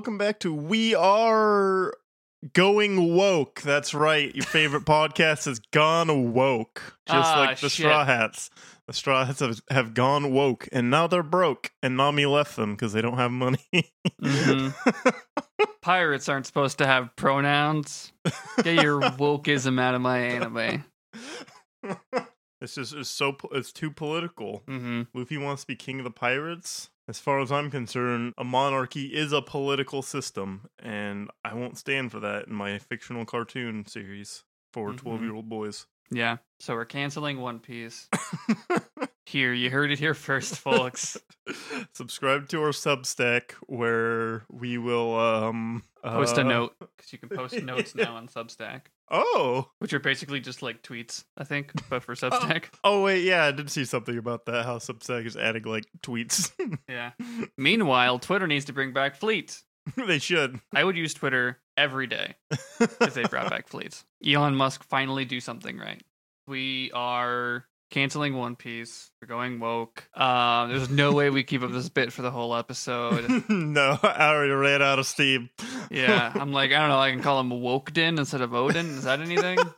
Welcome back to We Are Going Woke. That's right. Your favorite podcast has gone woke, just Ah, like the shit. Straw Hats. The Straw Hats have, have gone woke, and now they're broke. And Nami left them because they don't have money. Mhm. Pirates aren't supposed to have pronouns. Get your wokeism out of my anime. just it's so it's too political. hmm Luffy wants to be king of the pirates. As far as I'm concerned, a monarchy is a political system, and I won't stand for that in my fictional cartoon series for Mhm. 12 year old boys. Yeah. So we're canceling One Piece. Here, you heard it here first, folks. Subscribe to our Substack where we will um Post a uh, note because you can post notes now on Substack, Oh, which are basically just like tweets, I think, but for oh. Substack. oh wait, yeah, I did see something about that. How Substack is adding like tweets. Yeah. Meanwhile, Twitter needs to bring back fleets. they should. I would use Twitter every day if they brought back fleets. Elon Musk finally do something right. We are canceling One Piece. We're going woke. Um, there's no way we keep up this bit for the whole episode. no, I already ran out of steam. Yeah, I'm like, I don't know. I can call him Wokedin instead of Oden. Is that anything?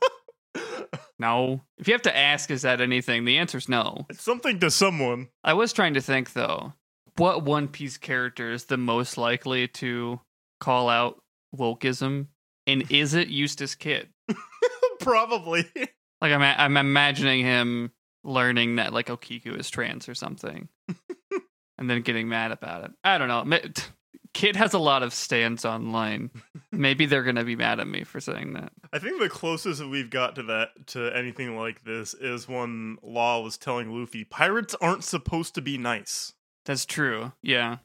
No. If you have to ask, is that anything? The answer's no. It's something to someone. I was trying to think though, what One Piece character is the most likely to call out wokeism, and is it Eustass Kid? Probably. Like I'm, I'm imagining him learning that like Okiku is trans or something, and then getting mad about it. I don't know. Kid has a lot of stands online. Maybe they're gonna be mad at me for saying that. I think the closest that we've got to that to anything like this is when Law was telling Luffy, pirates aren't supposed to be nice. That's true. Yeah.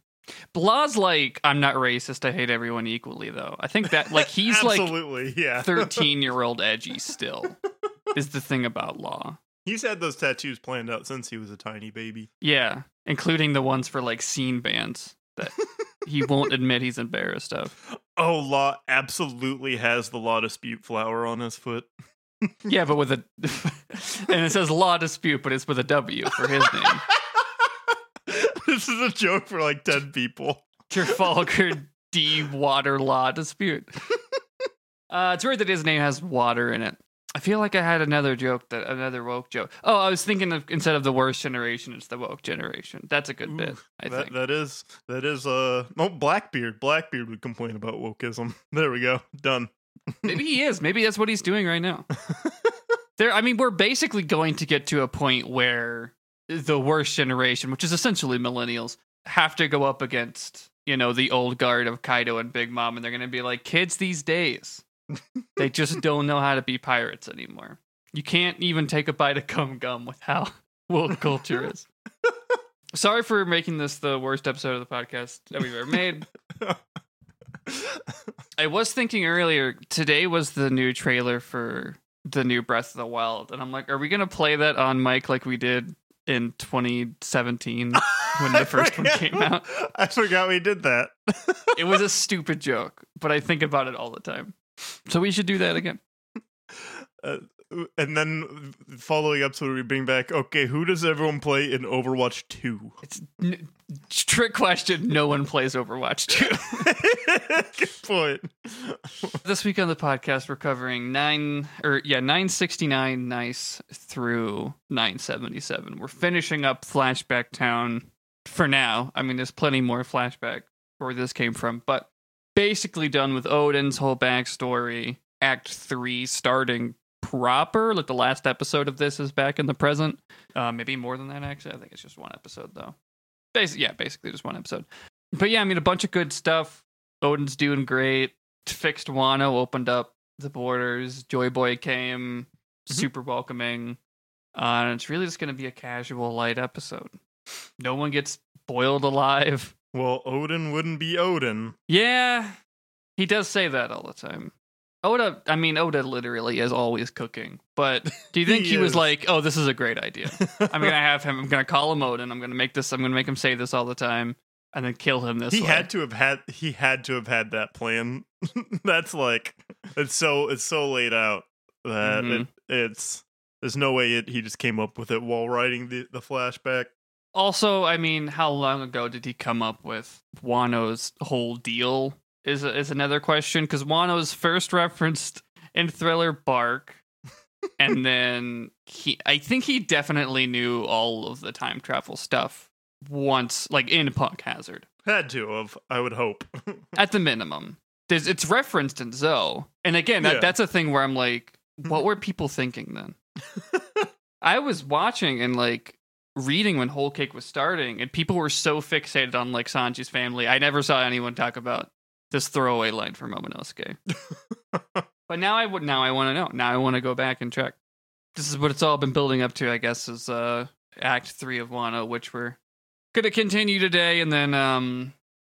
Blah's like, I'm not racist. I hate everyone equally, though. I think that like he's like Absolutely, yeah. 13 year old edgy still is the thing about Law. He's had those tattoos planned out since he was a tiny baby. Yeah, including the ones for like scene bands that he won't admit he's embarrassed of. Oh, Law absolutely has the Law dispute flower on his foot. Yeah, but with a and it says Law dispute, but it's with a W for his name. this is a joke for like 10 people. Trafalgar D Water Law dispute. Uh, it's weird that his name has water in it. I feel like I had another joke that another woke joke. Oh, I was thinking of instead of the worst generation, it's the woke generation. That's a good bit. I that, think. that is, that is, uh, no, Blackbeard. Blackbeard would complain about wokeism. There we go. Done. Maybe he is. Maybe that's what he's doing right now. there, I mean, we're basically going to get to a point where the worst generation, which is essentially millennials, have to go up against you know the old guard of Kaido and Big Mom, and they're going to be like, kids these days, they just don't know how to be pirates anymore. You can't even take a bite of gum gum with how woke culture is. Sorry for making this the worst episode of the podcast that we've ever made. I was thinking earlier, today was the new trailer for the new Breath of the Wild. And I'm like, are we going to play that on mic like we did in 2017 when the first one came out? I forgot we did that. It was a stupid joke, but I think about it all the time. So we should do that again. Uh, and then following up, so we bring back. Okay, who does everyone play in Overwatch Two? It's n- trick question. No one plays Overwatch 2. Good point. this week on the podcast, we're covering nine or yeah, 969 nice through 977. We're finishing up Flashback Town for now. I mean, there's plenty more flashback where this came from, but basically done with Oden's whole backstory. Act three starting proper. Like the last episode of this is back in the present. Uh, maybe more than that, actually. I think it's just one episode, though. Basically, yeah, basically just one episode. But yeah, I mean, a bunch of good stuff. Oden's doing great. Fixed Wano, opened up the borders. Joy Boy came, super welcoming. Uh, and it's really just going to be a casual, light episode. No one gets boiled alive. Well, Oden wouldn't be Oden. Yeah, he does say that all the time. Oda, I mean, Oda literally is always cooking. But do you think He he, was like, "Oh, this is a great idea. I'm gonna have him. I'm gonna call him Oden. I'm gonna make this. I'm gonna make him say this all the time, and then kill him this he way." had to have had. He had to have had that plan. That's like it's so it's so laid out that Mhm. it, it's There's no way it, he just came up with it while writing the, the flashback. Also, I mean, how long ago did he come up with Wano's whole deal? Is is another question because Wano's first referenced in Thriller Bark, and then he, I think he definitely knew all of the time travel stuff once, like in Punk Hazard, Had to have, I would hope. at the minimum. There's, it's referenced in Zou, and again, that, Yeah. that's a thing where I'm like, what were people thinking then? I was watching and like reading when Whole Cake was starting, and people were so fixated on like Sanji's family. I never saw anyone talk about this throwaway line from Momonosuke. but now I would now I want to know. Now I want to go back and check. This is what it's all been building up to, I guess, is uh Act Three of Wano, which we're gonna continue today, and then um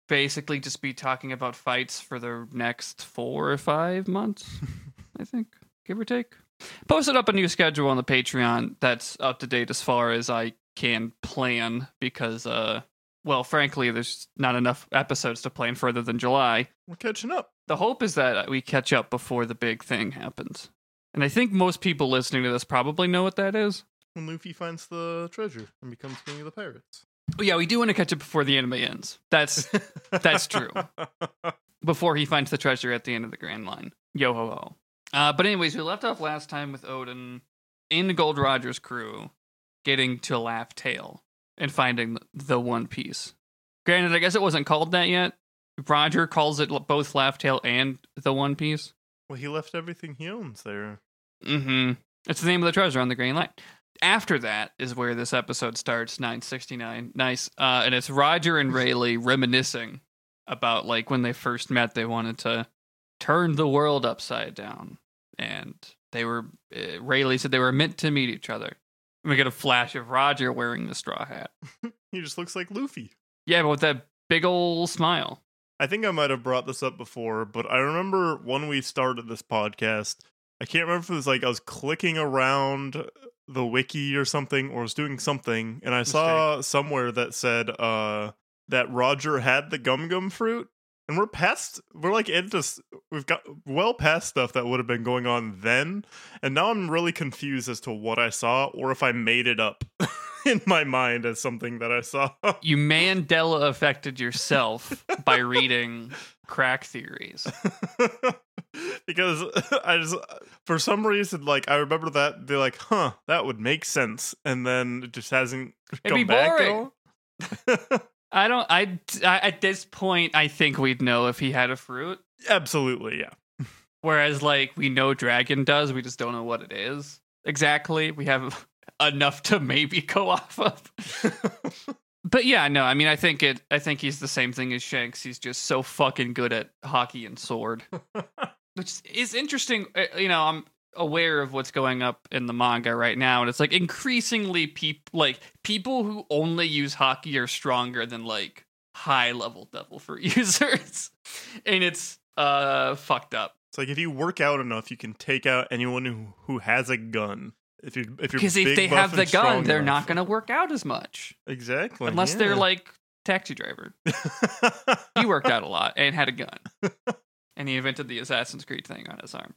basically just be talking about fights for the next four or five months. I think, give or take. Posted up a new schedule on the Patreon that's up to date as far as I can plan because, uh, well, frankly, there's not enough episodes to plan further than July. We're catching up. The hope is that we catch up before the big thing happens. And I think most people listening to this probably know what that is. When Luffy finds the treasure and becomes king of the pirates. But yeah, we do want to catch up before the anime ends. That's That's true. before he finds the treasure at the end of the Grand Line. Yo ho ho. Uh, but anyways, we left off last time with Oden in Gold Roger's crew getting to Laugh Tale and finding the One Piece. Granted, I guess it wasn't called that yet. Roger calls it both Laugh Tale and the One Piece. well, he left everything he owns there. Mm-hmm. It's the name of the treasure on the Grand Line. After that is where this episode starts, 969. Nice. Uh, and it's Roger and Rayleigh reminiscing about like when they first met, they wanted to turn the world upside down. And they were, uh, Rayleigh said they were meant to meet each other. We get a flash of Roger wearing the straw hat. He just looks like Luffy. Yeah, but with that big old smile. I think I might have brought this up before, but I remember when we started this podcast, I can't remember if it was like I was clicking around the wiki or something or was doing something and I saw somewhere that said uh that Roger had the gum gum fruit and we're past we're like into we've got well past stuff that would have been going on then and now I'm really confused as to what I saw or if I made it up in my mind as something that I saw. You Mandela affected yourself by reading crack theories. because I just for some reason like I remember that they're like, huh, that would make sense, and then it just hasn't It'd come back boring. at all. I don't. I, I at this point, I think we'd know if he had a fruit. Absolutely, yeah. Whereas, like, we know Dragon does. We just don't know what it is exactly. We have enough to maybe go off of. But yeah, no. I mean, I think it. I think he's the same thing as Shanks. He's just so fucking good at haki and sword, which is interesting. Uh, You know, I'm aware of what's going up in the manga right now, and it's like increasingly people like people who only use haki are stronger than like high level devil fruit users, and it's uh fucked up. It's like if you work out enough, you can take out anyone who, who has a gun. If you if you're Because if they have the gun, they're enough. not going to work out as much exactly unless they're like taxi driver. He worked out a lot and had a gun, and he invented the Assassin's Creed thing on his arm.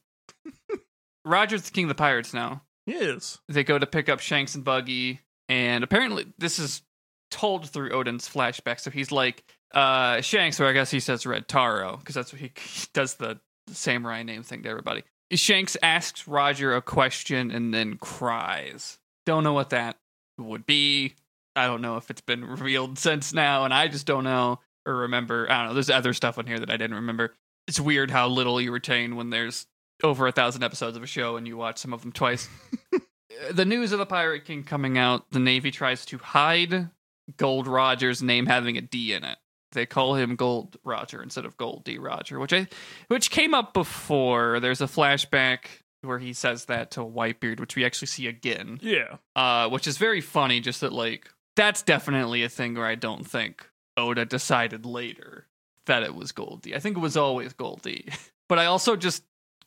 Roger's the king of the pirates now. yes. They go to pick up Shanks and Buggy, and apparently this is told through Oden's flashback. So he's like uh, Shanks, or I guess he says Red Taro because that's what he, he does the samurai name thing to everybody. Shanks asks Roger a question and then cries. Don't know what that would be. I don't know if it's been revealed since now, and I just don't know or remember. I don't know. There's other stuff on here that I didn't remember. It's weird how little you retain when there's over a thousand episodes of a show and you watch some of them twice. the news of the Pirate King coming out, the Navy tries to hide Gold Roger's name having a D in it. They call him Gold Roger instead of Gold D Roger, which I which came up before. There's a flashback where he says that to Whitebeard, which we actually see again. Yeah. Uh, which is very funny, just that like that's definitely a thing where I don't think Oda decided later that it was Goldie. I think it was always Goldie. But I also just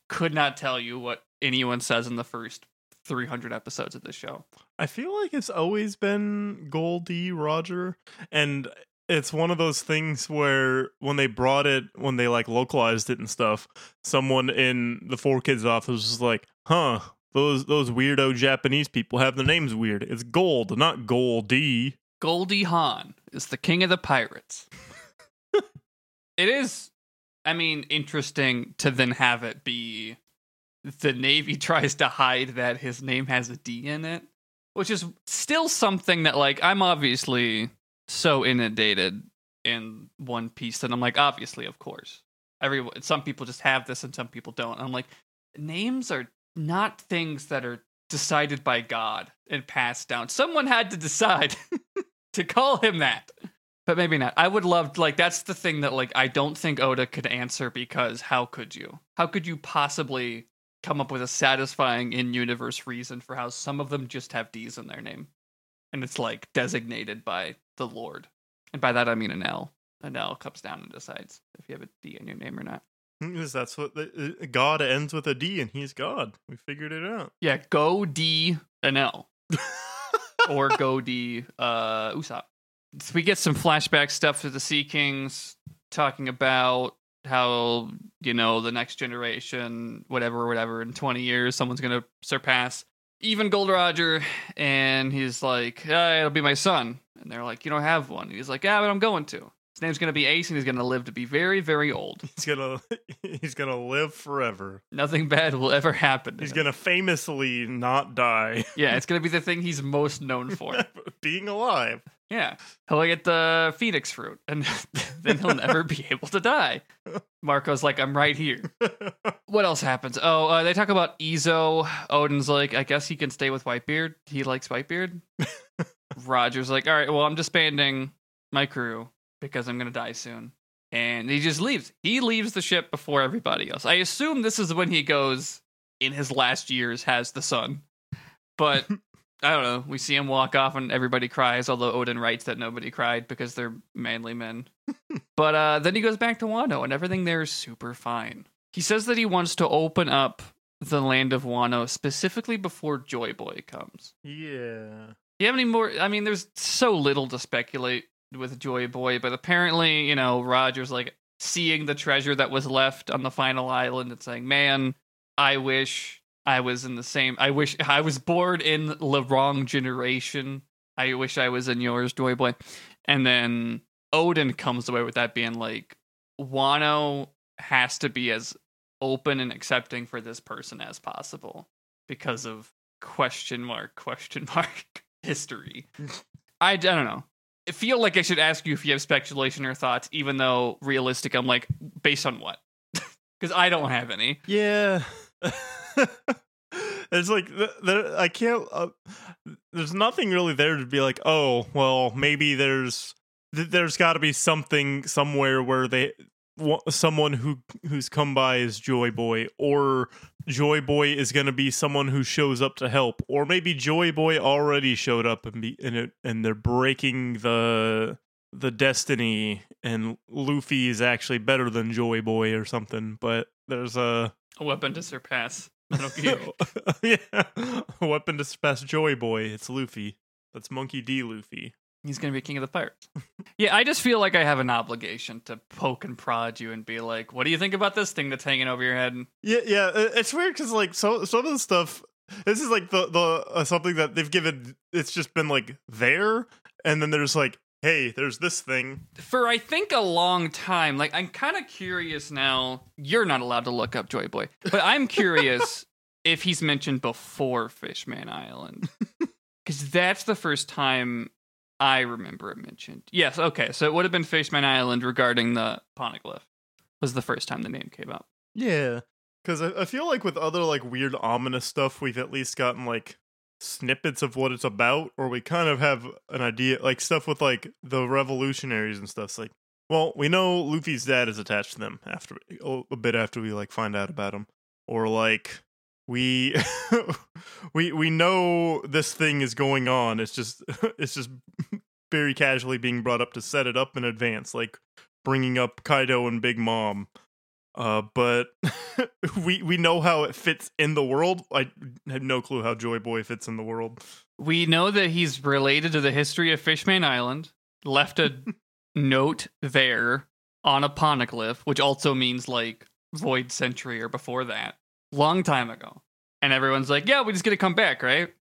could not tell you what anyone says in the first 300 episodes of this show. I feel like it's always been Goldie Roger, and it's one of those things where when they brought it, when they like localized it and stuff, someone in the Four Kids office was like, "Huh, those those weirdo Japanese people have their names weird. It's Gold, not Goldie. Goldie Hawn is the king of the pirates. it is, I mean, interesting to then have it be the Navy tries to hide that his name has a D in it, which is still something that, like, I'm obviously so inundated in One Piece that I'm like, obviously, of course. Everyone, some people just have this and some people don't. I'm like, names are not things that are decided by God and passed down. Someone had to decide to call him that. But maybe not. I would love like that's the thing that like I don't think Oda could answer because how could you? How could you possibly come up with a satisfying in-universe reason for how some of them just have D's in their name? And it's like designated by the Lord. And by that I mean an L. An L comes down and decides if you have a D in your name or not. Because that's what the, uh, God ends with a D, and He's God. We figured it out. Yeah, go D an L. or go D uh Usopp. We get some flashback stuff to the Sea Kings talking about how, you know, the next generation, whatever, whatever, in 20 years, someone's to surpass even Gold Roger. And he's like, yeah, it'll be my son. And they're like, you don't have one. he's like, yeah, but I'm going to. His name's going to be Ace, and he's going to live to be very, very old. He's gonna He's gonna live forever. Nothing bad will ever happen. to He's him. gonna famously not die. Yeah, it's going to be the thing he's most known for. Being alive. Yeah, he'll get the phoenix fruit, and then he'll never be able to die. Marco's like, I'm right here. What else happens? Oh, uh, they talk about Izo. Oden's like, I guess he can stay with Whitebeard. He likes Whitebeard. Roger's like, all right, well, I'm disbanding my crew because I'm gonna die soon, and he just leaves. He leaves the ship before everybody else. I assume this is when he goes in his last years has the son, but I don't know. We see him walk off and everybody cries, although Oden writes that nobody cried because they're manly men. but uh, then he goes back to Wano and everything there is super fine. He says that he wants to open up the land of Wano specifically before Joy Boy comes. yeah. Do you have any more? I mean, there's so little to speculate with Joy Boy, but apparently, you know, Roger's like seeing the treasure that was left on the final island and saying, man, I wish I was in the same. I wish I was born in the wrong generation. I wish I was in yours, Joy Boy. And then Oden comes away with that being like, Wano has to be as open and accepting for this person as possible because of question mark, question mark history. I, I don't know. Feel like I should ask you if you have speculation or thoughts, even though realistic, I'm like, based on what? Because I don't have any. Yeah. it's like there, I can't. Uh, there's nothing really there to be like, oh, well, maybe there's th- there's got to be something somewhere where they someone who who's come by is Joy Boy, or Joy Boy is going to be someone who shows up to help, or maybe Joy Boy already showed up and be in it, and they're breaking the the destiny, and Luffy is actually better than Joy Boy or something. But there's a A weapon to surpass. Yeah, a weapon to surpass Joy Boy. It's Luffy. That's Monkey D. Luffy. He's gonna be king of the pirates. yeah, I just feel like I have an obligation to poke and prod you and be like, "What do you think about this thing that's hanging over your head?" Yeah, yeah. It's weird because like so some of the stuff. This is like the the uh, something that they've given. It's just been like there, and then there's like, hey, there's this thing. For I think a long time, like I'm kind of curious now. You're not allowed to look up Joy Boy, but I'm curious if he's mentioned before Fishman Island, because that's the first time I remember it mentioned. Yes, okay, so it would have been Fishman Island regarding the poneglyph. Was the first time the name came up. Yeah, because I, I feel like with other like weird ominous stuff, we've at least gotten like snippets of what it's about, or we kind of have an idea, like stuff with like the revolutionaries and stuff. It's like, well, we know Luffy's dad is attached to them after a bit after we like find out about him, or like we we we know this thing is going on. It's just it's just very casually being brought up to set it up in advance, like bringing up Kaido and Big Mom. Uh, but we we know how it fits in the world. I had no clue how Joy Boy fits in the world. We know that he's related to the history of Fishman Island. Left a note there on a poneglyph, which also means like void century or before that. Long time ago. And everyone's like, yeah, we just get to come back, right?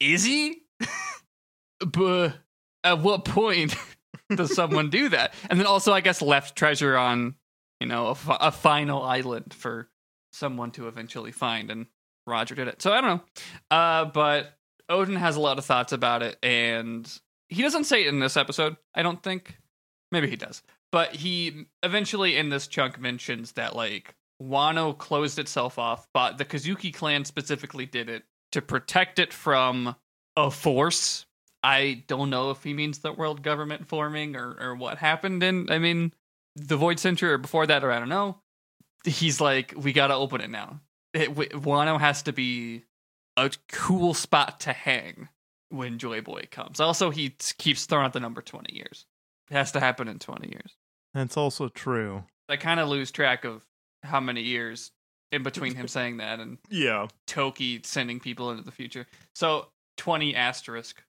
Is he? but at what point does someone do that? And then also, I guess, left treasure on, you know, a, fi- a final island for someone to eventually find. And Roger did it. So I don't know. Uh, but Oden has a lot of thoughts about it. And he doesn't say it in this episode, I don't think. Maybe he does. But he eventually in this chunk mentions that, like, Wano closed itself off, but the Kozuki clan specifically did it to protect it from a force. I don't know if he means the world government forming or, or what happened in, I mean, the Void Century or before that, or I don't know. He's like, we gotta open it now. It, Wano has to be a cool spot to hang when Joy Boy comes. Also, he t- keeps throwing out the number 20 years. It has to happen in 20 years. That's also true. I kind of lose track of how many years in between him saying that and Yeah. Toki sending people into the future. So 20 asterisk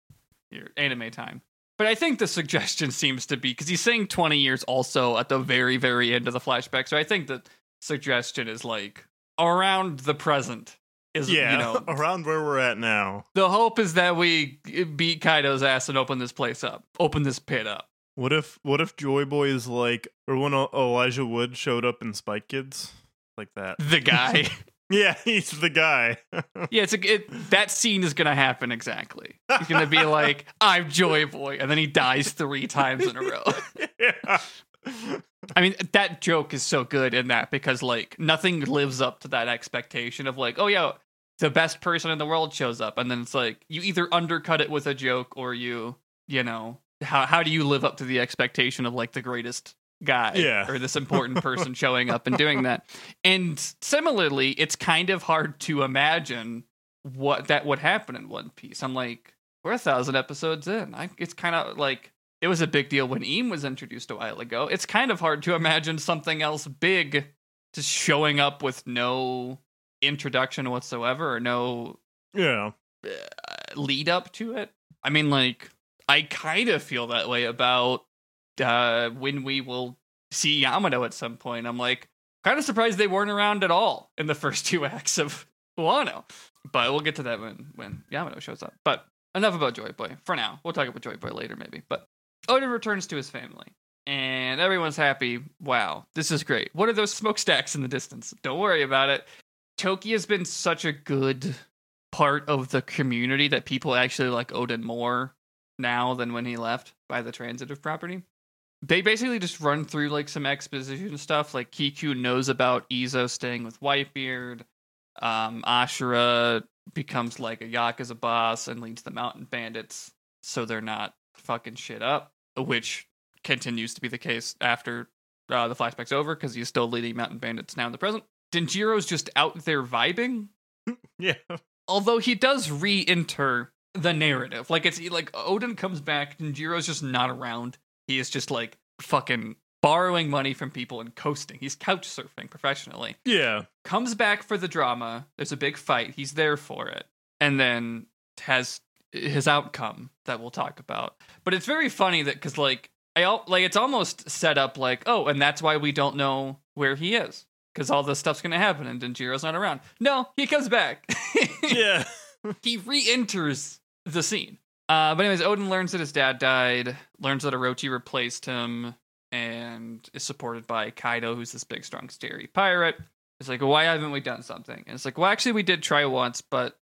your anime time. But I think the suggestion seems to be because he's saying 20 years also at the very, very end of the flashback. So I think the suggestion is like around the present. Is Yeah. you know around where we're at now. the hope is that we eh, beat Kaido's ass and open this place up, open this pit up. What if what if Joy Boy is like or when Elijah Wood showed up in Spy Kids? Like that. The guy, Yeah, he's the guy. yeah, it's a, it, that scene is gonna happen exactly. He's gonna be like, "I'm Joy Boy," and then he dies three times in a row. yeah. I mean, that joke is so good in that because like nothing lives up to that expectation of like, oh yeah, the best person in the world shows up, and then it's like you either undercut it with a joke or you, you know, how how do you live up to the expectation of like the greatest guy Yeah. or this important person showing up and doing that? And similarly, it's kind of hard to imagine what that would happen in One Piece. I'm like, we're a thousand episodes in. I, it's kind of like it was a big deal when Im was introduced a while ago. It's kind of hard to imagine something else big just showing up with no introduction whatsoever or no Yeah. uh, lead up to it. I mean, like, I kind of feel that way about uh, when we will see Yamato at some point. I'm like, kind of surprised they weren't around at all in the first two acts of Wano. But we'll get to that when when Yamato shows up. But enough about Joy Boy for now. We'll talk about Joy Boy later, maybe. But Oden returns to his family, and everyone's happy. Wow, this is great. What are those smokestacks in the distance? Don't worry about it. Toki has been such a good part of the community that people actually like Oden more now than when he left by the transitive property. They basically just run through like some exposition stuff. Like Kiku knows about Izo staying with Whitebeard. Um, Ashura becomes like a Yakuza boss and leads the mountain bandits so they're not fucking shit up, which continues to be the case after uh, the flashback's over because he's still leading mountain bandits now in the present. Denjiro's just out there vibing Yeah. although he does re-enter the narrative. Like it's like oden comes back and jiro's just not around. He is just like fucking borrowing money from people and coasting. He's couch surfing professionally. Yeah. comes back for the drama. There's a big fight. He's there for it. And then has his outcome that we'll talk about. But it's very funny that because like i like it's almost set up like oh and that's why we don't know where he is because all this stuff's gonna happen and Denjiro's not around. No he comes back. Yeah. he re-enters the scene. Uh, but anyways, Oden learns that his dad died, learns that Orochi replaced him, and is supported by Kaido, who's this big, strong, scary pirate. It's like, why haven't we done something? And it's like, well, actually, we did try once, but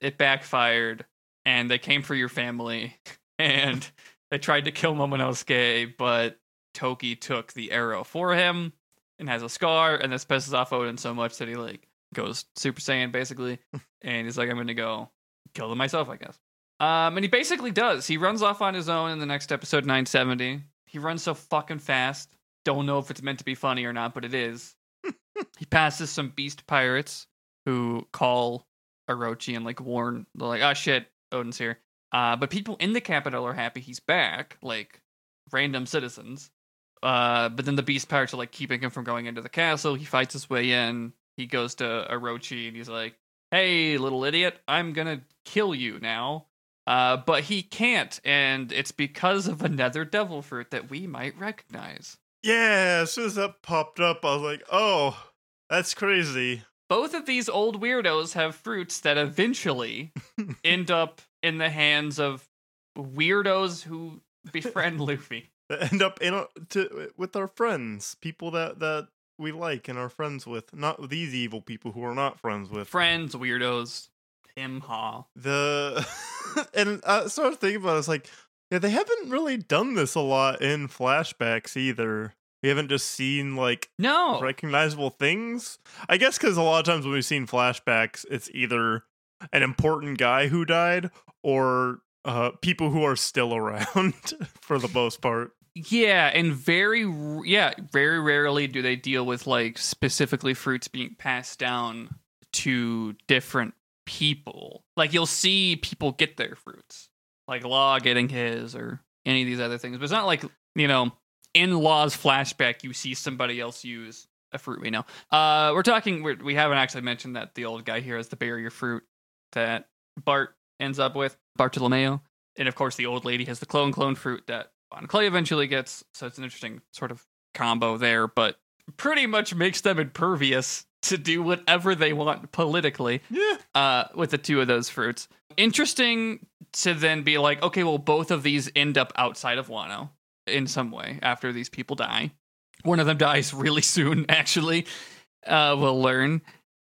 it backfired, and they came for your family, and they tried to kill Momonosuke, but Toki took the arrow for him and has a scar, and this pisses off Oden so much that he like goes Super Saiyan basically, and he's like, I'm gonna go kill them myself, I guess. Um, and he basically does. He runs off on his own in the next episode 970. He runs so fucking fast. Don't know if it's meant to be funny or not, but it is. he passes some beast pirates who call Orochi and like warn. They're like, "Oh shit, Oden's here." Uh, but people in the capital are happy he's back, like random citizens. Uh, but then the beast pirates are like keeping him from going into the castle. He fights his way in. He goes to Orochi and he's like, "Hey, little idiot, I'm gonna kill you now." Uh, but he can't, and it's because of another devil fruit that we might recognize. Yeah. As soon as that popped up, I was like, oh, that's crazy. both of these old weirdos have fruits that eventually end up in the hands of weirdos who befriend Luffy. That end up in a, to, with our friends, people that that we like and are friends with, not these evil people who are not friends with. Friends, weirdos, him, ha. the and I started thinking about it, it's like yeah they haven't really done this a lot in flashbacks either. We haven't just seen like No, recognizable things. I guess because a lot of times when we've seen flashbacks it's either an important guy who died or uh people who are still around for the most part. Yeah, and very yeah, very rarely do they deal with like specifically fruits being passed down to different people. Like you'll see people get their fruits, like Law getting his or any of these other things. But it's not like you know in Law's flashback you see somebody else use a fruit we know. Uh, we're talking. We're, we haven't actually mentioned that the old guy here has the barrier fruit that Bart ends up with Bartolomeo, and of course the old lady has the clone clone fruit that Bon Clay eventually gets. So it's an interesting sort of combo there, but pretty much makes them impervious to do whatever they want politically yeah uh, with the two of those fruits. Interesting to then be like, okay, well, both of these end up outside of Wano in some way after these people die. One of them dies really soon, actually. Uh, we'll learn.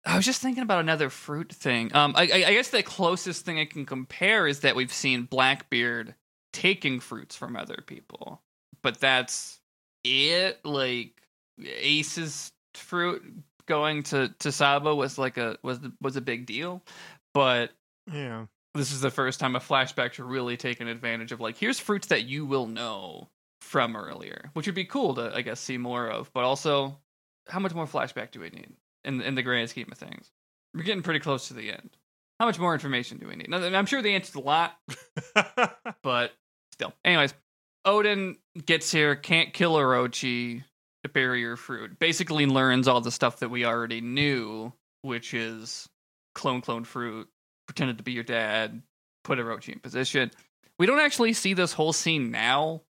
I was just thinking about another fruit thing. Um, I, I I guess the closest thing I can compare is that we've seen Blackbeard taking fruits from other people, but that's it. Like Ace's fruit going to to Sabo was like a was was a big deal, but yeah this is the first time a flashback should really taken advantage of like here's fruits that you will know from earlier, which would be cool to I guess see more of. But also, how much more flashback do we need in in the grand scheme of things? We're getting pretty close to the end. How much more information do we need? Now, I'm sure the answer's a lot, but still. Anyways, Oden gets here, can't kill Orochi, barrier fruit. Basically learns all the stuff that we already knew, which is clone clone fruit, pretended to be your dad, put Orochi in position. We don't actually see this whole scene now.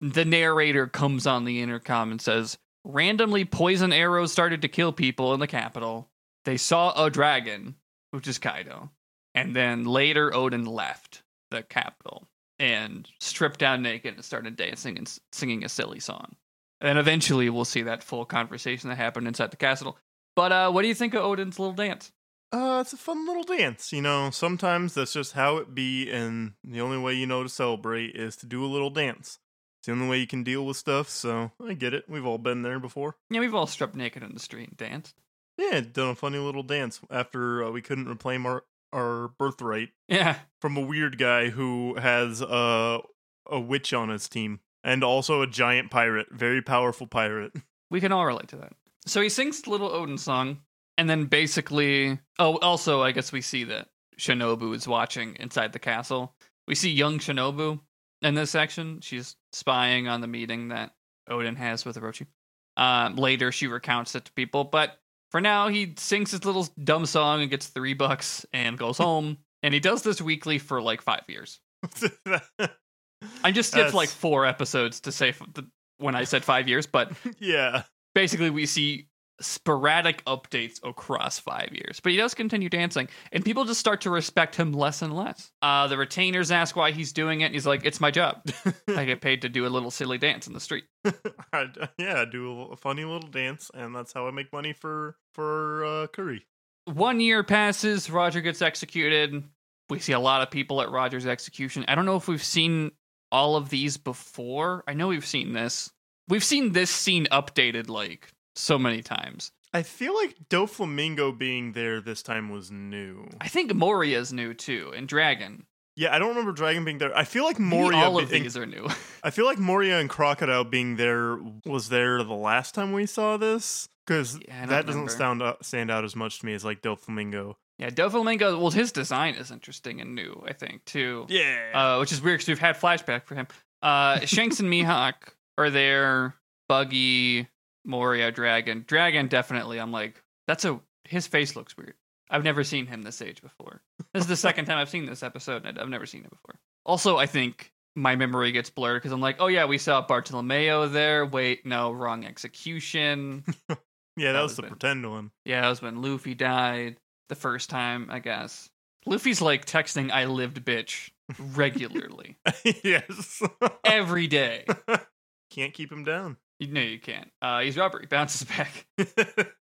The narrator comes on the intercom and says, randomly poison arrows started to kill people in the capital. They saw a dragon, which is Kaido. And then later Oden left the capital and stripped down naked and started dancing and singing a silly song. And eventually we'll see that full conversation that happened inside the castle. But uh, what do you think of Oden's little dance? Uh, it's a fun little dance, you know. Sometimes that's just how it be, and the only way you know to celebrate is to do a little dance. It's the only way you can deal with stuff, so I get it. We've all been there before. Yeah, we've all stripped naked in the street and danced. Yeah, done a funny little dance after uh, we couldn't reclaim our our birthright Yeah, from a weird guy who has uh, a witch on his team and also a giant pirate, very powerful pirate. we can all relate to that. So he sings the little Oden song, and then basically, oh, also, I guess we see that Shinobu is watching inside the castle. We see young Shinobu in this section. She's spying on the meeting that Oden has with Orochi. Um, later, she recounts it to people, but for now, he sings his little dumb song and gets three bucks and goes home. and he does this weekly for like five years. I just skipped like four episodes to say f- the, when I said five years, but yeah, basically we see sporadic updates across five years but he does continue dancing and people just start to respect him less and less. Uh, the retainers ask why he's doing it and he's like it's my job. I get paid to do a little silly dance in the street. I, yeah, I do a, little- a funny little dance, and that's how I make money for for uh, curry. one year passes roger gets executed. We see a lot of people at roger's execution. I don't know if we've seen all of these before i know we've seen this we've seen this scene updated like so many times I feel like Doflamingo being there this time was new. i think moria's new too and dragon Yeah, I don't remember Dragon being there. I feel like Maybe Moria. all of being- these are new I feel like Moria and Crocodile being there was there the last time we saw this because Yeah, that doesn't sound stand out, stand out as much to me as like Doflamingo. Yeah, Doflamingo. Well, his design is interesting and new, I think, too. Yeah, Uh, which is weird because we've had flashback for him. Uh, Shanks and Mihawk are there. Buggy, Moria, Dragon. Dragon definitely. I'm like, that's a his face looks weird. I've never seen him this age before. This is the second time I've seen this episode, and I've never seen it before. Also, I think my memory gets blurred because I'm like, oh yeah, we saw Bartolomeo there. Wait, no, wrong execution. Yeah, that, That was was the pretend one. Yeah, that was when Luffy died the first time, I guess. Luffy's like texting "I lived, bitch" regularly, yes. every day. Can't keep him down. No, you can't. Uh, he's rubber. He bounces back.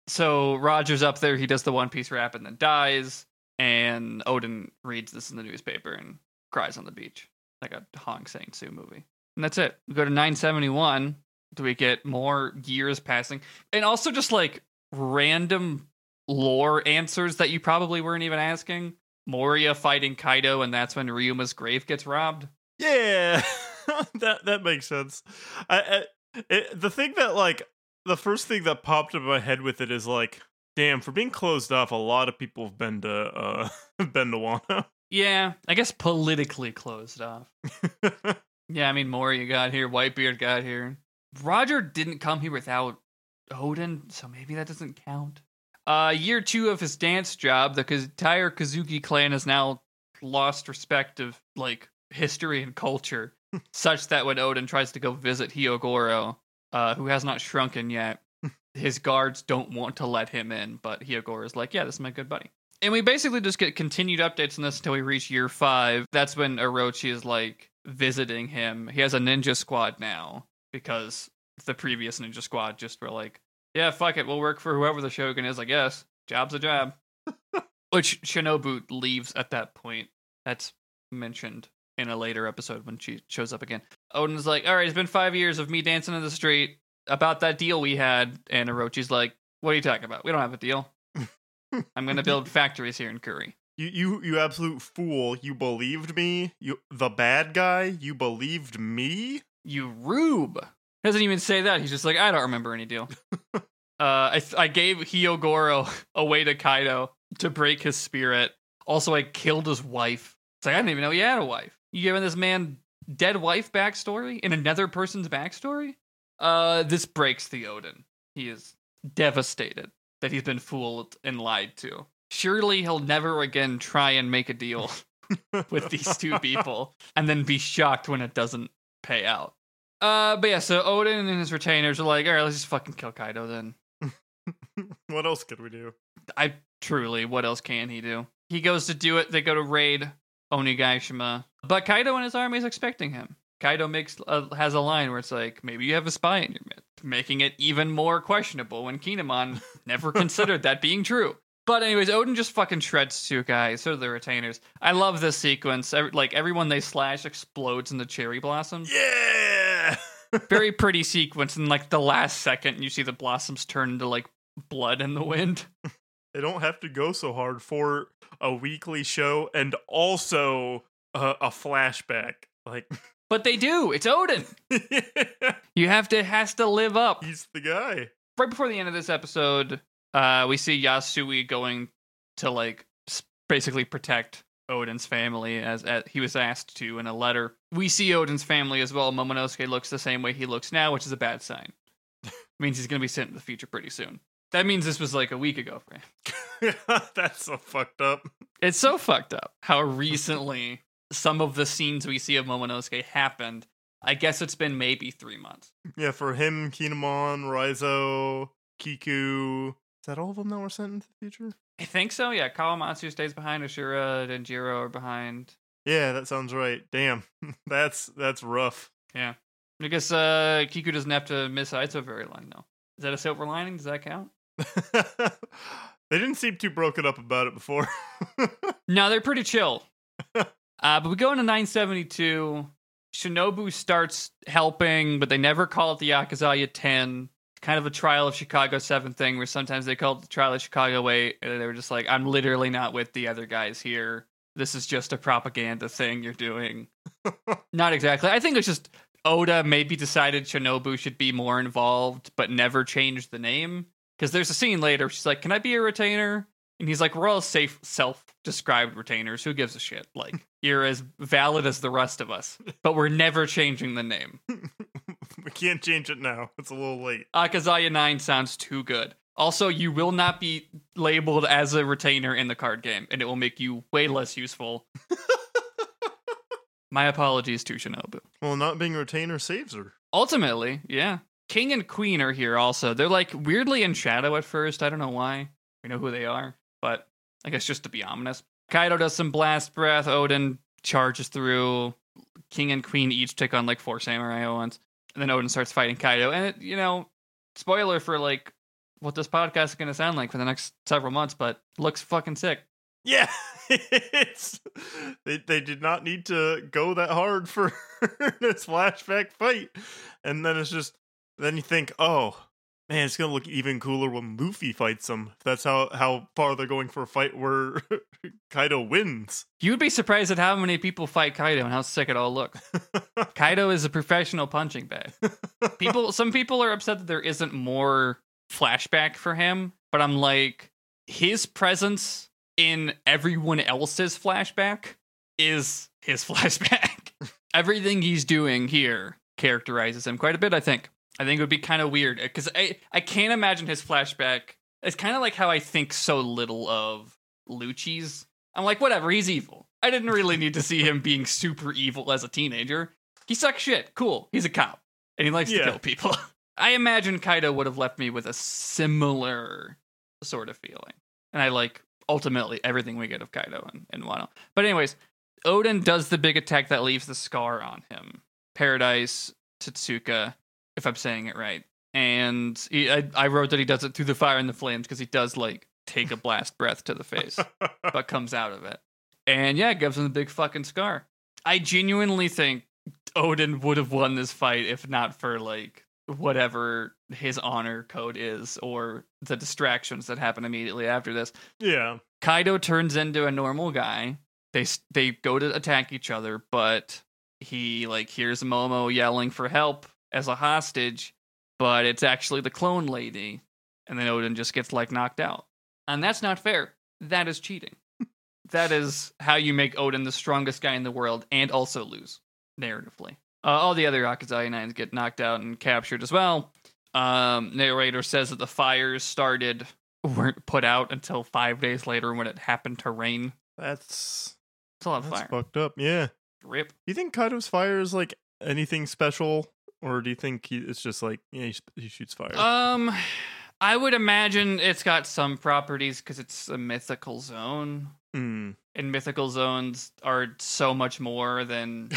So Roger's up there. He does the One Piece rap and then dies. And Oden reads this in the newspaper and cries on the beach, like a Hong Sang Soo movie. And that's it. We go to 971. Do we get more years passing? And also just like random lore answers that you probably weren't even asking. Moria fighting Kaido, and that's when Ryuma's grave gets robbed. Yeah, that that makes sense. I, I it, the thing that like the first thing that popped in my head with it is like, damn, for being closed off, a lot of people have been to uh been to Wano. Yeah, I guess politically closed off. Yeah, I mean, Moria got here, Whitebeard got here. Roger didn't come here without Oden, so maybe that doesn't count. Uh, year two of his dance job, the entire Kozuki clan has now lost respect of like history and culture, such that when Oden tries to go visit Hyogoro, uh, who has not shrunken yet, his guards don't want to let him in. But Hyogoro is like, "Yeah, this is my good buddy." And we basically just get continued updates on this until we reach year five. That's when Orochi is like visiting him. He has a ninja squad now because the previous ninja squad just were like, yeah, fuck it, we'll work for whoever the shogun is, I guess. Job's a job. Which Shinobu leaves at that point. That's mentioned in a later episode when she shows up again. Oden's like, all right, it's been five years of me dancing in the street about that deal we had. And Orochi's like, what are you talking about? We don't have a deal. I'm going to build factories here in Kuri. You you you absolute fool! You believed me. You the bad guy. You believed me. You rube. Doesn't even say that. He's just like, I don't remember any deal. uh, I th- I gave Hyogoro away to Kaido to break his spirit. Also, I killed his wife. It's like I didn't even know he had a wife. You giving this man dead wife backstory in another person's backstory? Uh, this breaks the Oden. He is devastated that he's been fooled and lied to. Surely he'll never again try and make a deal with these two people and then be shocked when it doesn't pay out. Uh, but yeah, so Oden and his retainers are like, all right, let's just fucking kill Kaido then. what else could we do? I truly, what else can he do? He goes to do it. They go to raid Onigashima, but Kaido and his army is expecting him. Kaido makes uh, has a line where it's like, maybe you have a spy in your midst, making it even more questionable when Kinemon never considered that being true. But anyways, Oden just fucking shreds two guys. So the retainers. I love this sequence. Every, like everyone they slash explodes in the cherry blossoms. Yeah. Very pretty sequence. In like the last second, you see the blossoms turn into like blood in the wind. they don't have to go so hard for a weekly show and also uh, a flashback. Like, But they do. It's Oden. You have to has to live up. he's the guy. Right before the end of this episode, uh, we see Yasui going to like basically protect Oden's family as, as he was asked to in a letter. We see Oden's family as well. Momonosuke looks the same way he looks now, which is a bad sign. means he's gonna be sent in the future pretty soon. That means this was like a week ago for him. That's so fucked up. It's so fucked up how recently some of the scenes we see of Momonosuke happened. I guess it's been maybe three months. Yeah, for him, Kinemon, Raizo, Kiku. Is that all of them that were sent into the future? I think so. Yeah, Kawamatsu stays behind. Ashura and Jiro are behind. Yeah, that sounds right. Damn, that's that's rough. Yeah, I guess uh, Kiku doesn't have to miss Izo very long though. Is that a silver lining? Does that count? they didn't seem too broken up about it before. No, they're pretty chill. uh, but we go into 972. Shinobu starts helping, but they never call it the Akazaya 10. Kind of a trial of Chicago 7 thing where sometimes they call it the trial of Chicago 8. And they were just like, I'm literally not with the other guys here. This is just a propaganda thing you're doing. not exactly. I think it's just Oda maybe decided Shinobu should be more involved, but never changed the name. Because there's a scene later, she's like, Can I be a retainer? And he's like, We're all safe, self described retainers. Who gives a shit? Like, you're as valid as the rest of us, but we're never changing the name. we can't change it now. It's a little late. Akazaya 9 sounds too good. Also, you will not be labeled as a retainer in the card game, and it will make you way less useful. My apologies to Shinobu. Well, not being a retainer saves her. Ultimately, yeah. King and Queen are here also. They're like weirdly in shadow at first. I don't know why. We know who they are, but I guess just to be ominous. Kaido does some blast breath. Oden charges through. King and Queen each take on like four samurai at once, and then Oden starts fighting Kaido. And it, you know, spoiler for like what this podcast is going to sound like for the next several months, but looks fucking sick. Yeah, it's they they did not need to go that hard for this flashback fight, and then it's just then you think, oh man, it's gonna look even cooler when Luffy fights him. That's how how far they're going for a fight where Kaido wins. You'd be surprised at how many people fight Kaido and how sick it all looks. Kaido is a professional punching bag. People, some people are upset that there isn't more flashback for him, but I'm like, his presence in everyone else's flashback is his flashback. Everything he's doing here characterizes him quite a bit, I think. I think it would be kind of weird uh, because I, I can't imagine his flashback. It's kind of like how I think so little of Lucci's. I'm like, whatever, he's evil. I didn't really need to see him being super evil as a teenager. He sucks shit. Cool. He's a cop and he likes Yeah. to kill people. I imagine Kaido would have left me with a similar sort of feeling. And I like ultimately everything we get of Kaido and, and Wano. But anyways, Oden does the big attack that leaves the scar on him. Paradise, Totsuka, if I'm saying it right. And he, I, I wrote that he does it through the fire and the flames because he does like take a blast breath to the face, but comes out of it. And yeah, it gives him the big fucking scar. I genuinely think Oden would have won this fight if not for like whatever his honor code is or the distractions that happen immediately after this. yeah, Kaido turns into a normal guy. They they go to attack each other, but he like hears Momo yelling for help as a hostage, but it's actually the clone lady, and then Oden just gets like knocked out, and that's not fair. That is cheating. that is how you make Oden the strongest guy in the world and also lose narratively. Uh, all the other Akazaya nines get knocked out and captured as well. Um, narrator says that the fires started weren't put out until five days later when it happened to rain. that's It's a lot of that's fire. fucked up. Yeah. Rip. Do you think Kaido's fire is like anything special, or do you think he, it's just like yeah, he, he shoots fire? Um, I would imagine it's got some properties because it's a mythical Zoan, Hmm. and mythical Zoans are so much more than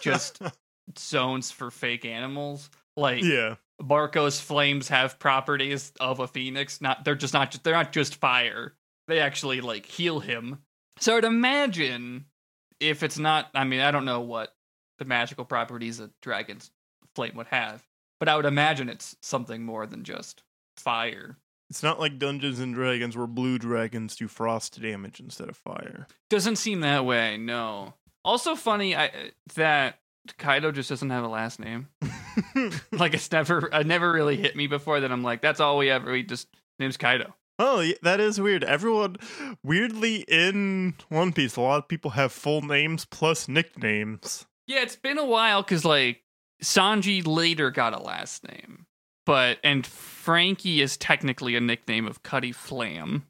just- Zoans for fake animals. Like yeah. Marco's flames have properties of a phoenix. Not they're just not they're not just fire. They actually like heal him. So I'd imagine if it's not I mean, I don't know what the magical properties of dragon's flame would have, but I would imagine it's something more than just fire. It's not like Dungeons and Dragons where blue dragons do frost damage instead of fire. Doesn't seem that way, no. Also funny I, that Kaido just doesn't have a last name. Like it's never it never really hit me before that I'm like that's all we ever we just name's Kaido. oh, that is weird. Everyone, weirdly, in One Piece, a lot of people have full names plus nicknames. Yeah, it's been a while because like Sanji later got a last name, but and Franky is technically a nickname of Cutty Flam,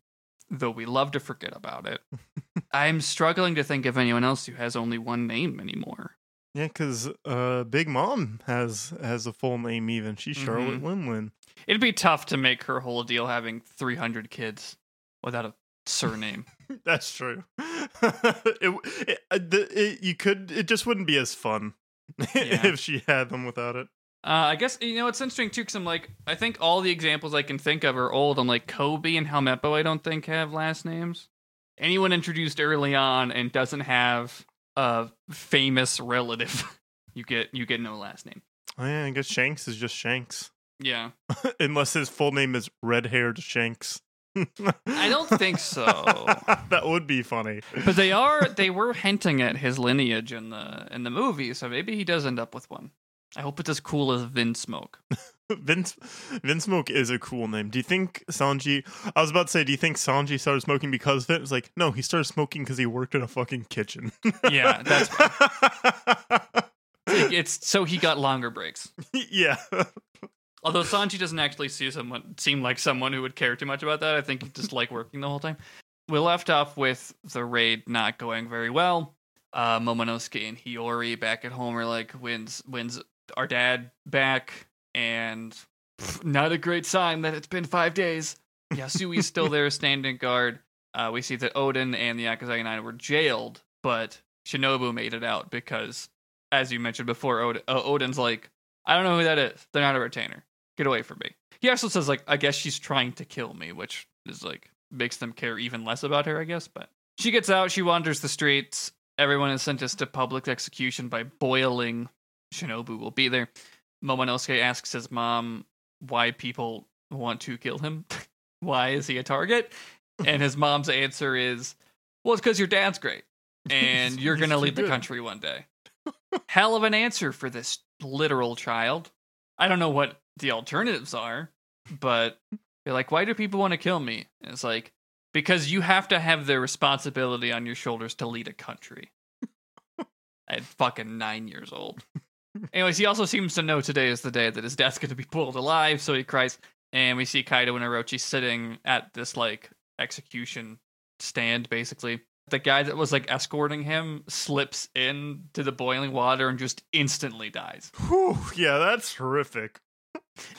though we love to forget about it. I'm struggling to think of anyone else who has only one name anymore. Yeah, because uh, Big Mom has has a full name. Even she's Charlotte Mhm. Linlin. It'd be tough to make her whole deal having 300 kids without a surname. That's true. it, it, uh, the, it, you could. It just wouldn't be as fun. if she had them without it. Uh, I guess you know it's interesting too, because I'm like, I think all the examples I can think of are old. I'm like Koby and Helmeppo. I don't think have last names. Anyone introduced early on and doesn't have a famous relative, you get you get no last name. Oh, yeah, I guess Shanks is just Shanks, Yeah, unless his full name is Red Haired Shanks. I don't think so. that would be funny. but they are they were hinting at his lineage in the in the movie, so maybe he does end up with one. I hope it's as cool as Vinsmoke. Vince Smoke is a cool name. Do you think Sanji? I was about to say, do you think Sanji started smoking because of it? It's like, no, he started smoking because he worked in a fucking kitchen. Yeah, that's it's so he got longer breaks. yeah. Although Sanji doesn't actually see someone seem like someone who would care too much about that. I think he just like working the whole time. We left off with the raid not going very well. Uh, Momonosuke and Hiyori back at home are like, "When's when's our dad back?" and pff, not a great sign that it's been five days. Yasuie's still there standing guard. Uh, we see that Oden and the Akazaya Nine were jailed, but Shinobu made it out because, as you mentioned before, Od- uh, Oden's like, I don't know who that is. They're not a retainer. Get away from me. He also says like, I guess she's trying to kill me, which is like makes them care even less about her, I guess. But she gets out. She wanders the streets. Everyone is sentenced to public execution by boiling. Shinobu will be there. Momonosuke asks his mom why people want to kill him. why is he a target? And his mom's answer is, "Well, it's because your dad's great, and you're gonna too lead the country one day." Hell of an answer for this literal child. I don't know what the alternatives are, but you're like, why do people want to kill me? And it's like, because you have to have the responsibility on your shoulders to lead a country. At fucking nine years old. Anyways, he also seems to know today is the day that his dad's going to be pulled alive, so he cries. And we see Kaido and Orochi sitting at this like execution stand, basically. The guy that was like escorting him slips into the boiling water and just instantly dies. Whew, yeah, that's horrific.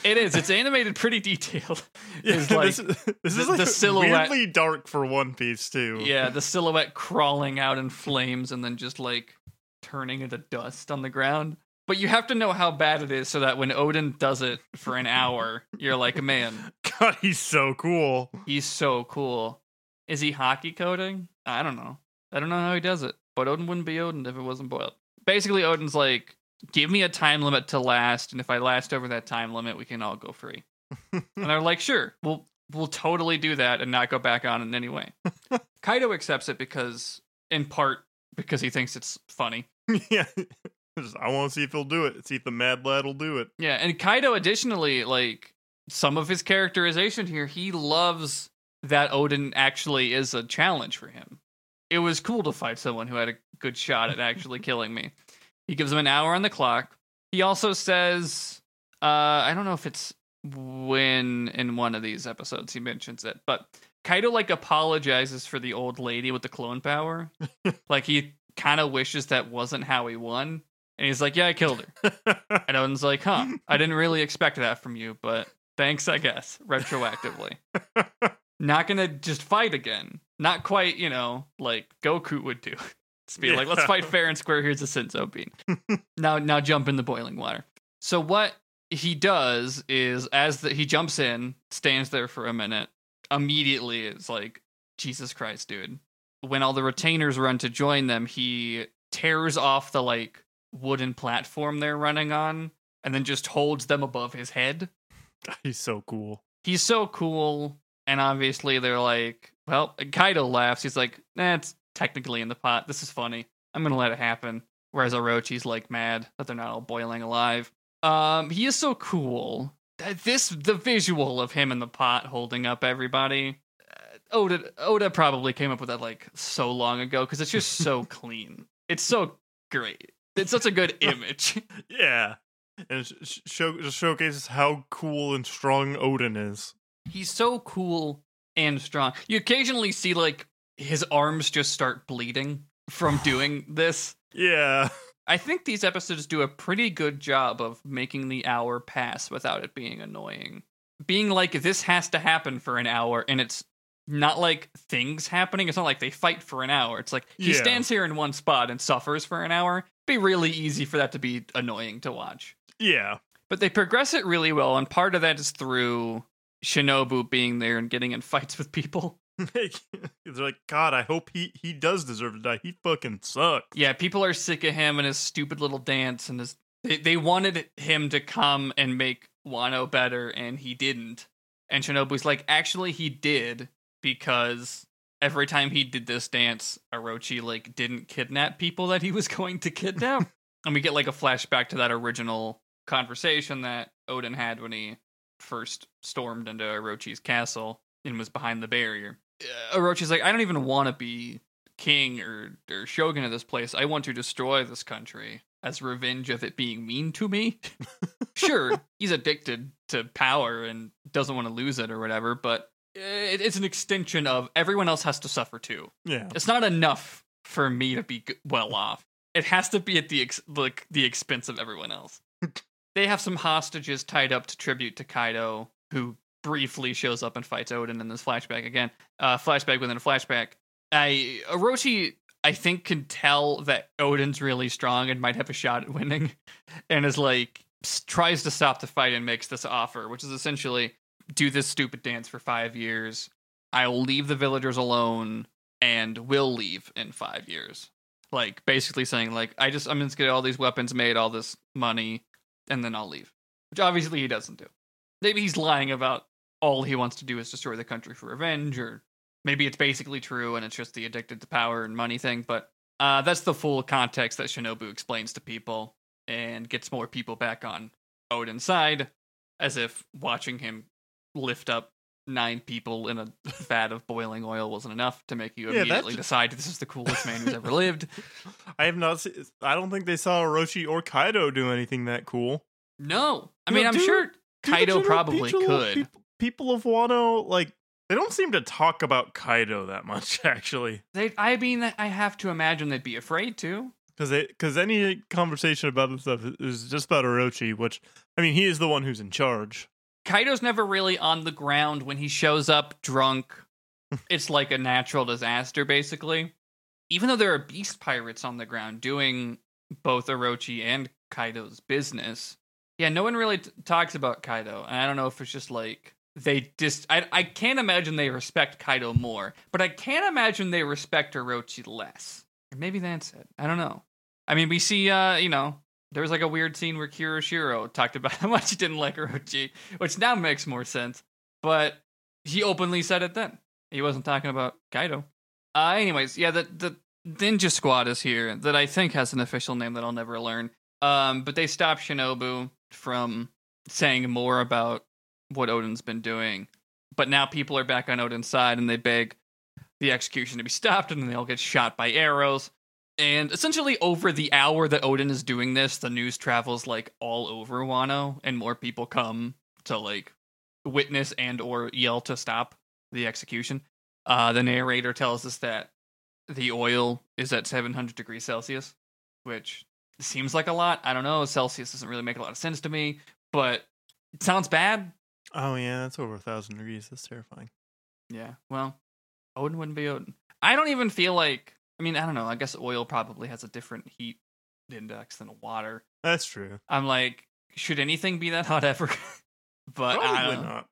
It is. It's animated pretty detailed. Yeah, It's like this, this the- is like the silhouette- weirdly dark for One Piece too. Yeah, the silhouette crawling out in flames and then just like turning into dust on the ground. But you have to know how bad it is so that when Oden does it for an hour, you're like, man, God, he's so cool. he's so cool. Is he haki coating? I don't know. I don't know how he does it. But Oden wouldn't be Oden if it wasn't boiled. Basically, Oden's like, give me a time limit to last, and if I last over that time limit, we can all go free. and they're like, sure, we'll we'll totally do that and not go back on in any way. Kaido accepts it because, in part, because he thinks it's funny. yeah, Just, I want to see if he'll do it. See if the Mad Lad will do it. Yeah, and Kaido additionally, like some of his characterization here, he loves that Oden actually is a challenge for him. It was cool to fight someone who had a good shot at actually killing me. He gives him an hour on the clock. He also says, uh, I don't know if it's when in one of these episodes he mentions it, but Kaido like apologizes for the old lady with the clone power. like he kind of wishes that wasn't how he won. And he's like, Yeah, I killed her. And Oden's like, huh, I didn't really expect that from you, but thanks, I guess, retroactively. Not gonna just fight again. Not quite, you know, like Goku would do. Just be like, let's fight fair and square. Here's a Senzu bean. now, now jump in the boiling water. So what he does is, as the, he jumps in, stands there for a minute. Immediately, it's like, Jesus Christ, dude. When all the retainers run to join them, he tears off the like wooden platform they're running on, and then just holds them above his head he's so cool. he's so cool and obviously they're like well kaido laughs he's like nah, it's technically in the pot. This is funny. I'm gonna let it happen. Whereas orochi's like mad that they're not all boiling alive. Um he is so cool. This the visual of him in the pot holding up everybody uh, oda oda probably came up with that like so long ago because it's just so clean. It's so great. It's such a good image. Yeah, and it sh- sh- show just showcases how cool and strong Oden is. He's so cool and strong. You occasionally see like his arms just start bleeding from doing this. Yeah, I think these episodes do a pretty good job of making the hour pass without it being annoying. Being like this has to happen for an hour and it's not like things happening. It's not like they fight for an hour. It's like he Yeah. stands here in one spot and suffers for an hour. It'd Be really easy for that to be annoying to watch. yeah, But they progress it really well, and part of that is through Shinobu being there and getting in fights with people. They're like, God, I hope he he does deserve to die. He fucking sucks. Yeah, people are sick of him and his stupid little dance, and his they, they wanted him to come and make Wano better, and he didn't. And Shinobu's like, actually, he did because every time he did this dance, Orochi like didn't kidnap people that he was going to kidnap. and we get like a flashback to that original conversation that Oden had when he first stormed into Orochi's castle and was behind the barrier. Uh, Orochi's like, I don't even want to be king or, or shogun of this place. I want to destroy this country as revenge of it being mean to me. sure, he's addicted to power and doesn't want to lose it or whatever, but it, it's an extension of everyone else has to suffer too. Yeah, It's not enough for me to be well off. It has to be at the ex- like the expense of everyone else. they have some hostages tied up to tribute to Kaido, who briefly shows up and fights Oden in this flashback again. Uh, flashback within a flashback. I Orochi, I think, can tell that Oden's really strong and might have a shot at winning, and is like tries to stop the fight and makes this offer, which is essentially do this stupid dance for five years. I will leave the villagers alone and will leave in five years. Like basically saying like I just I'm just get all these weapons made, all this money, and then I'll leave. Which obviously he doesn't do. Maybe he's lying about all he wants to do is destroy the country for revenge, or maybe it's basically true and it's just the addicted to power and money thing. But uh, that's the full context that Shinobu explains to people and gets more people back on Oden's side, as if watching him lift up nine people in a vat of boiling oil wasn't enough to make you Yeah, immediately decide this is the coolest man who's ever lived. I have not. Se- I don't think they saw Orochi or Kaido do anything that cool. No, I You mean know, I'm do- sure Do Kaido probably could. People, people of Wano, like they don't seem to talk about Kaido that much, actually. They, I mean, I have to imagine they'd be afraid to. Because because any conversation about this stuff is just about Orochi, which I mean, he is the one who's in charge. Kaido's never really on the ground when he shows up drunk. it's like a natural disaster, basically. Even though there are beast pirates on the ground doing both Orochi and Kaido's business, yeah, no one really t- talks about Kaido. And I don't know if it's just like they just. I, I can't imagine they respect Kaido more, but I can't imagine they respect Orochi less. Or maybe that's it. I don't know. I mean, we see, uh, you know, there was like a weird scene where Kyoshiro talked about how much he didn't like Orochi, which now makes more sense. But he openly said it then. He wasn't talking about Kaido. Uh, anyways, yeah, the the Ninja Squad is here that I think has an official name that I'll never learn. Um, but they stopped Shinobu from saying more about what Oden's been doing. But now people are back on Oden's side and they beg the execution to be stopped and then they all get shot by arrows. And essentially, over the hour that Oden is doing this, the news travels like all over Wano, and more people come to like witness and or yell to stop the execution. Uh, the narrator tells us that the oil is at 700 degrees Celsius, which seems like a lot. I don't know. Celsius doesn't really make a lot of sense to me, but it sounds bad. Oh yeah, that's over a thousand degrees. That's terrifying. Yeah. Well, Oden wouldn't be Oden. I don't even feel like. I mean, I don't know. I guess oil probably has a different heat index than water. That's true. I'm like, should anything be that hot ever? but I Probably don't not.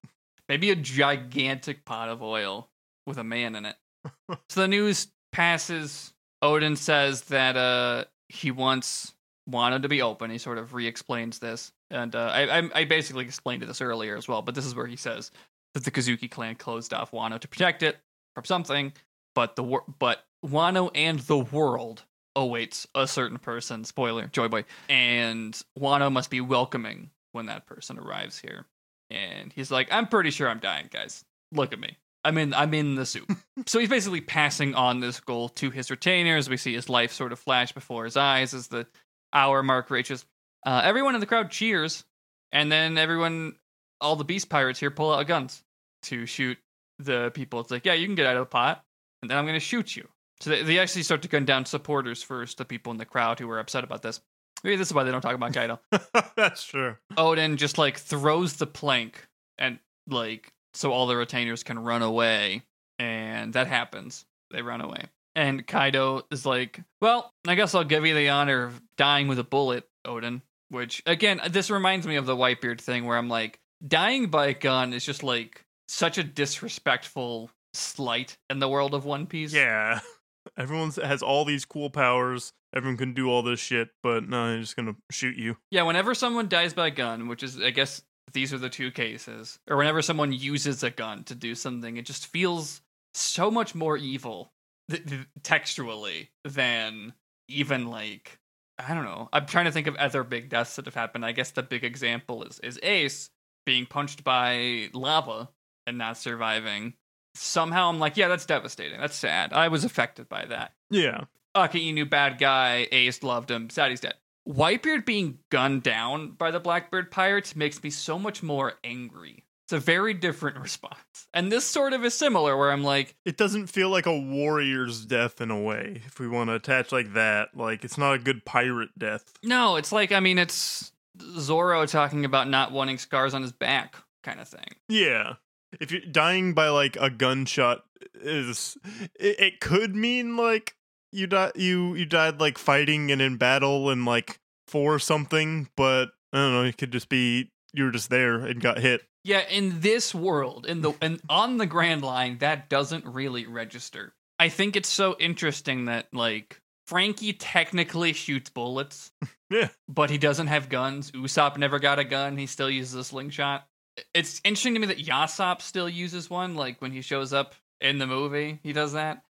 Maybe a gigantic pot of oil with a man in it. so the news passes. Oden says that uh he wants Wano to be open. He sort of re-explains this, and uh, I, I basically explained this earlier as well. But this is where he says that the Kozuki clan closed off Wano to protect it from something, but the wor- but Wano and the world awaits a certain person. Spoiler, Joy Boy, and Wano must be welcoming when that person arrives here. And he's like, "I'm pretty sure I'm dying, guys. Look at me. I'm in. I'm in the soup." so he's basically passing on this goal to his retainers. We see his life sort of flash before his eyes as the hour mark reaches. Uh, everyone in the crowd cheers, and then everyone, all the beast pirates here, pull out guns to shoot the people. It's like, yeah, you can get out of the pot, and then I'm going to shoot you. So they, they actually start to gun down supporters first, the people in the crowd who were upset about this. Maybe this is why they don't talk about Kaido. that's true. Oden just like throws the plank and like so all the retainers can run away, and that happens. They run away. And Kaido is like, Well, I guess I'll give you the honor of dying with a bullet, Oden. Which, again, this reminds me of the Whitebeard thing where I'm like, dying by a gun is just like such a disrespectful slight in the world of One Piece. Yeah. Everyone has all these cool powers. Everyone can do all this shit, but no, they're just gonna shoot you. Yeah, whenever someone dies by a gun, which is, I guess, these are the two cases, or whenever someone uses a gun to do something, it just feels so much more evil th- th- textually than even like I don't know. I'm trying to think of other big deaths that have happened. I guess the big example is is Ace being punched by lava and not surviving. Somehow I'm like, yeah, that's devastating. That's sad. I was affected by that. Yeah. Akainu, bad guy. Ace loved him. Sad he's dead. Whitebeard being gunned down by the Blackbeard pirates makes me so much more angry. It's a very different response. And this sort of is similar, where I'm like, It doesn't feel like a warrior's death in a way. If we want to attach like that, like it's not a good pirate death. no, it's like, I mean, it's Zoro talking about not wanting scars on his back, kind of thing. Yeah. If you're dying by like a gunshot is it, it could mean like you died you you died like fighting and in battle and like for something, but I don't know, it could just be you were just there and got hit. Yeah, in this world, in the and on the Grand Line, that doesn't really register. I think it's so interesting that like Franky technically shoots bullets, Yeah. but he doesn't have guns. Usopp never got a gun. He still uses a slingshot. It's interesting to me that Yasopp still uses one. Like when he shows up in the movie, he does that.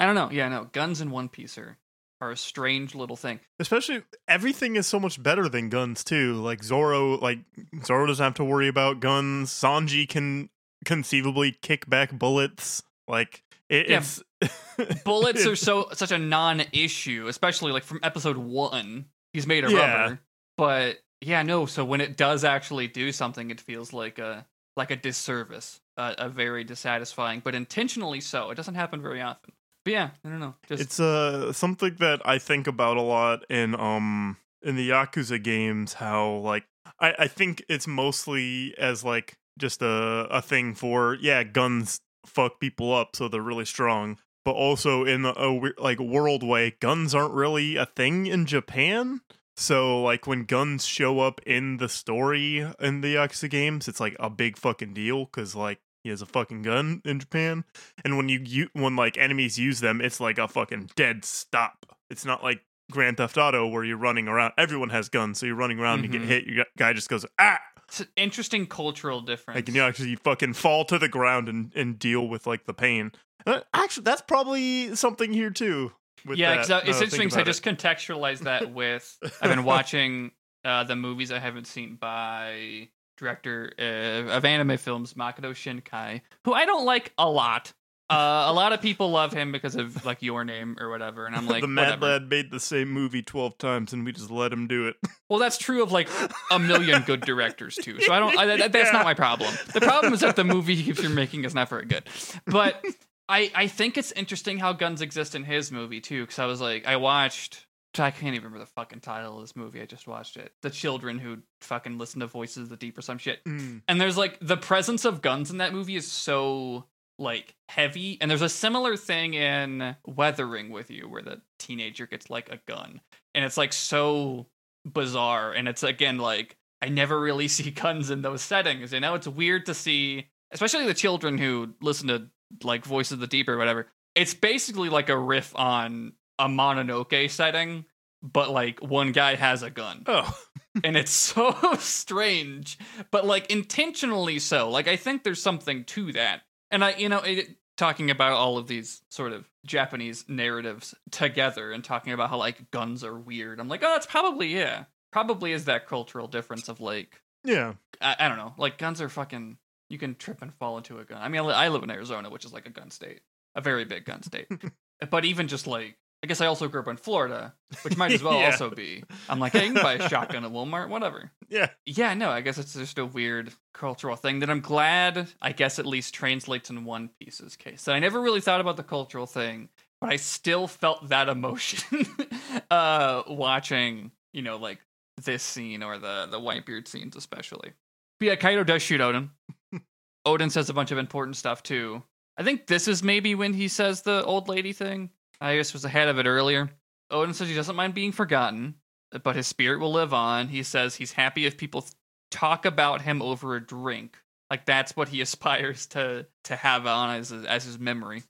I don't know. Yeah, no, guns in One Piece are are a strange little thing. Especially everything is so much better than guns too. Like Zoro, like Zoro doesn't have to worry about guns. Sanji can conceivably kick back bullets. Like it, Yeah, it's Bullets are so such a non-issue, especially like from episode one. He's made of Yeah. rubber, but yeah, no. So when it does actually do something, it feels like a like a disservice, uh, a very dissatisfying, but intentionally so. It doesn't happen very often. But yeah, I don't know. Just it's uh something that I think about a lot in um in the Yakuza games. How like I I think it's mostly as like just a a thing for yeah guns fuck people up so they're really strong. But also in a, a like world way, guns aren't really a thing in Japan. So like when guns show up in the story in the Yakuza games, it's like a big fucking deal because like he has a fucking gun in Japan and when you, you when like enemies use them it's like a fucking dead stop it's not like grand theft auto where you're running around everyone has guns so you're running around and you get hit your guy just goes ah it's an interesting cultural difference. like you actually fucking fall to the ground and, and deal with like the pain Uh, actually that's probably something here too with yeah, 'cause, uh, it's interesting. think 'cause I just contextualized that with I've been watching uh, the movies I haven't seen by director uh, of anime films Makoto Shinkai, who I don't like a lot. Uh, a lot of people love him because of like your name or whatever, and I'm like, the mad whatever. lad made the same movie 12 times and we just let him do it Well, that's true of like a million good directors too. So I don't. I, that, that's Yeah. not my problem. The problem is that the movie he keeps making is not very good. But I I think it's interesting how guns exist in his movie too. Because I was like, I watched. I can't even remember the fucking title of this movie. I just watched it. The children who fucking listen to Voices of the Deep or some shit. Mm. And there's like the presence of guns in that movie is so like heavy. And there's a similar thing in Weathering with You where the teenager gets like a gun. And it's like so bizarre. And it's again like I never really see guns in those settings. You know, it's weird to see, especially the children who listen to like voices of the Deep or whatever. It's basically like a riff on a Mononoke setting, but like one guy has a gun. Oh. And it's so strange but like intentionally so. Like i think there's something to that. And i you know it, talking about all of these sort of japanese narratives together and talking about how like guns are weird i'm like oh that's probably yeah probably is that cultural difference of like yeah. I, I don't know like guns are fucking you can trip and fall into a gun. I mean I, I live in arizona which is like a gun state a very big gun state. But even just like i guess i also grew up in florida which might as well Yeah. also be i'm like hey, you can buy a shotgun at walmart whatever yeah yeah, no, I guess it's just a weird cultural thing that I'm glad, I guess, at least translates in One Piece's case. So I never really thought about the cultural thing, but I still felt that emotion uh, watching, you know, like this scene or the the Whitebeard scenes, especially. But yeah, Kaido does shoot Oden. Oden says a bunch of important stuff too. I think this is maybe when he says the old lady thing. I just was ahead of it earlier. Oden says he doesn't mind being forgotten, but his spirit will live on. He says he's happy if people talk about him over a drink. Like that's what he aspires to to have on as as his memory.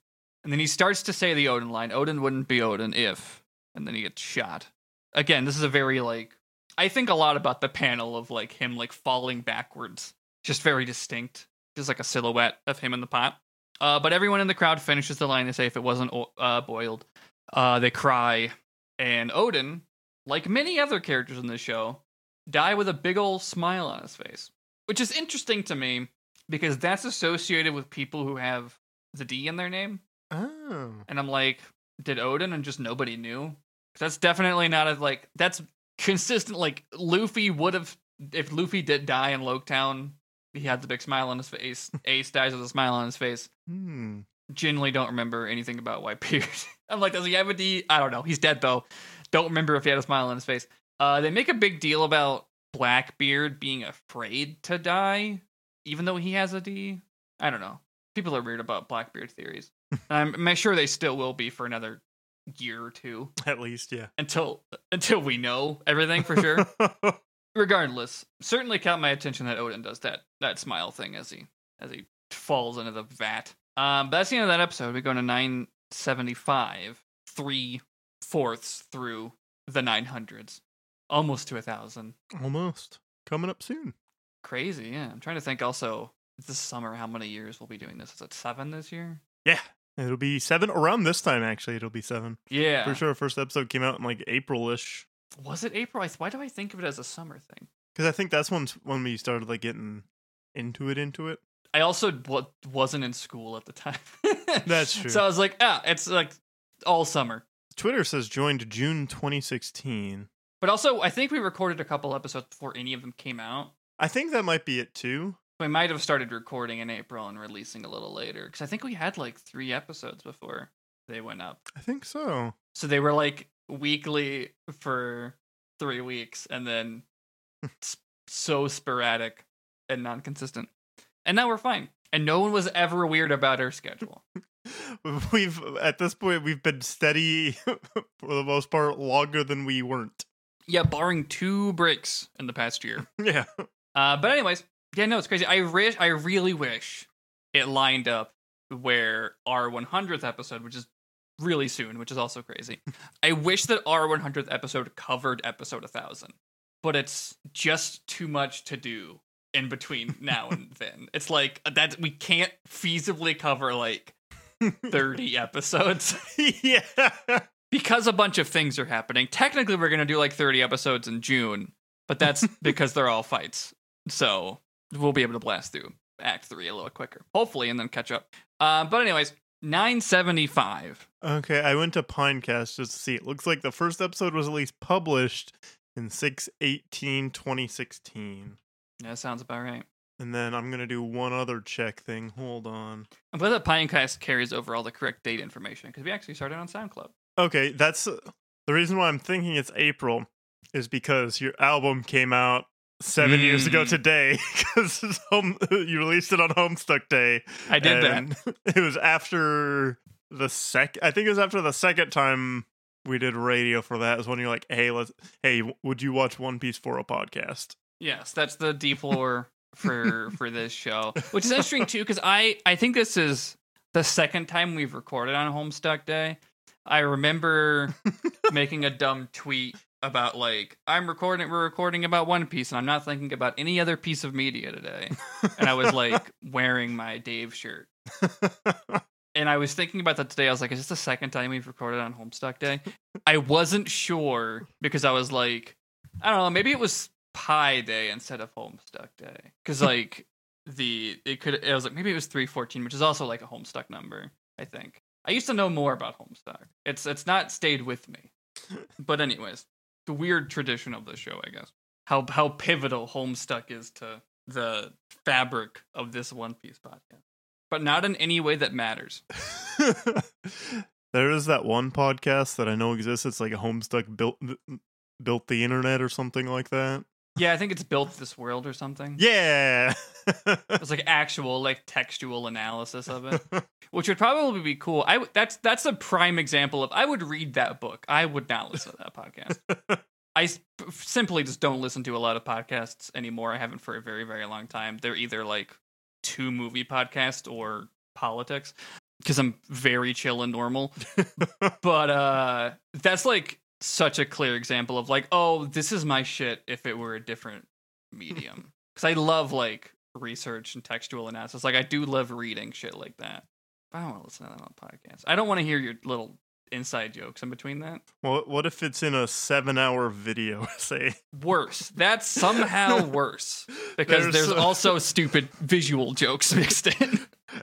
And then he starts to say the Oden line. Oden wouldn't be Oden if, and then he gets shot. Again, this is a very like I think a lot about the panel of like him like falling backwards, just very distinct, just like a silhouette of him in the pot. Uh, but everyone in the crowd finishes the line. They say if it wasn't uh, boiled, uh, they cry, and Oden, like many other characters in this show, die with a big old smile on his face, which is interesting to me because that's associated with people who have the D in their name, oh and I'm like, did Oden and just nobody knew? That's definitely not a like that's consistent. Like Luffy would have if Luffy did die in Loguetown, he had the big smile on his face. Ace dies with a smile on his face. hmm. Genuinely don't remember anything about Whitebeard. I'm like, does he have a D? I don't know. He's dead though. Don't remember if he had a smile on his face. Uh, they make a big deal about Blackbeard being afraid to die, even though he has a D. I don't know. People are weird about Blackbeard theories. I'm, I'm sure they still will be for another year or two At least, yeah. until until we know everything for sure. Regardless, certainly caught my attention that Oden does that that smile thing as he as he falls into the vat. Um, but that's the end of that episode. We go to nine seventy five, three fourths through the nine hundreds, almost to a thousand. Almost. Coming up soon. Crazy, yeah. I'm trying to think also this summer how many years we'll be doing this. Is it seven this year? Yeah. It'll be seven around this time, actually. It'll be seven. Yeah. For sure. Our first episode came out in like April ish. Was it April? I th- Why do I think of it as a summer thing? Because I think that's when when we started like getting into it, into it. I also w- wasn't in school at the time. That's true. So I was like, ah, it's like all summer. Twitter says joined June 2016. But also, I think we recorded a couple episodes before any of them came out. I think that might be it too. We might have started recording in April and releasing a little later because I think we had like three episodes before they went up. I think so. So they were like weekly for three weeks and then so sporadic and non consistent. And now we're fine. And no one was ever weird about our schedule. We've at this point we've been steady for the most part longer than we weren't. Yeah, barring two breaks in the past year. Yeah. Uh, but anyways, yeah, no, it's crazy. I wish, I really wish it lined up where our 100th episode, which is really soon, which is also crazy. I wish that our 100th episode covered episode 1000, but it's just too much to do in between now and then. It's like that we can't feasibly cover like 30 episodes yeah. because a bunch of things are happening. Technically, we're going to do like 30 episodes in June, but that's because they're all fights. So we'll be able to blast through Act 3 a little quicker, hopefully, and then catch up. Uh, but, anyways, 975. Okay, I went to Pinecast just to see. It looks like the first episode was at least published in 6 18 2016. Yeah, that sounds about right. And then I'm going to do one other check thing. Hold on. I'm glad that Pinecast carries over all the correct date information because we actually started on SoundCloud. Okay, that's uh, the reason why I'm thinking it's April is because your album came out seven years ago Mm. today because home you released it on Homestuck Day. I did that. It was after the sec. I think it was after the second time we did radio for that. Is when you're like, hey, let's. Hey, would you watch One Piece for a podcast? Yes, that's the D4 for for this show, which is interesting too because I I think this is the second time we've recorded on Homestuck Day. I remember making a dumb tweet about like I'm recording we're recording about One Piece and I'm not thinking about any other piece of media today. And I was like wearing my Dave shirt. And I was thinking about that today. I was like, is this the second time we've recorded on Homestuck Day? I wasn't sure because I was like, I don't know, maybe it was Pi Day instead of Homestuck Day. Because like the it could it was like maybe it was three fourteen, which is also like a Homestuck number, I think. I used to know more about Homestuck. It's it's not stayed with me. But anyways, the weird tradition of the show, I guess. How how pivotal Homestuck is to the fabric of this One Piece podcast. But not in any way that matters. there is that one podcast that I know exists. It's like a Homestuck built built the internet or something like that. Yeah, I think it's built this world or something. Yeah. It's like actual like textual analysis of it, which would probably be cool. I w- that's that's a prime example of I would read that book. I would not listen to that podcast. I s- simply just don't listen to a lot of podcasts anymore. I haven't for a very very long time. They're either like two movie podcast or politics because I'm very chill and normal. but uh that's like such a clear example of like, oh, this is my shit if it were a different medium. Because I love like research and textual analysis. Like I do love reading shit like that. But I don't want to listen to that on podcasts. I don't want to hear your little inside jokes in between that. Well, what if it's in a seven-hour video essay? Worse. That's somehow worse. Because There's, there's, uh, also stupid visual jokes mixed in.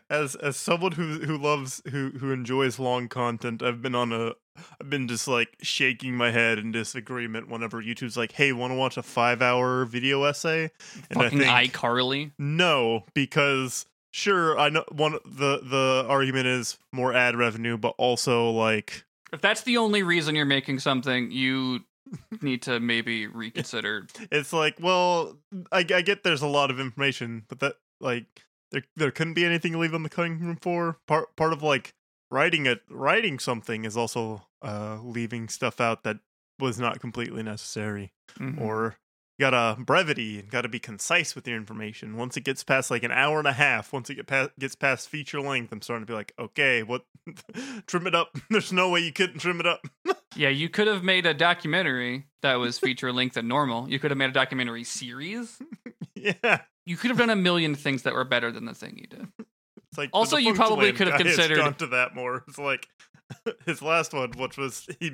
As as someone who who loves who who enjoys long content, I've been on a I've been just like shaking my head in disagreement whenever YouTube's like, "Hey, want to watch a five-hour video essay?" And Fucking I think iCarly. no, because sure, I know one the the argument is more ad revenue, but also like If that's the only reason you're making something, you need to maybe reconsider. it's like, well, I, I get there's a lot of information, but that like there there couldn't be anything to leave on the cutting room floor. Part part of like writing it writing something is also uh leaving stuff out that was not completely necessary Mhm. or you gotta um, brevity and gotta be concise with your information once it gets past like an hour and a half once it get past, gets past feature length i'm starting to be like okay what trim it up there's no way you couldn't trim it up yeah, you could have made a documentary that was feature length and normal. You could have made a documentary series. yeah You could have done a million things that were better than the thing you did. it's like Also, you probably could have considered- to that more it's like his last one which was he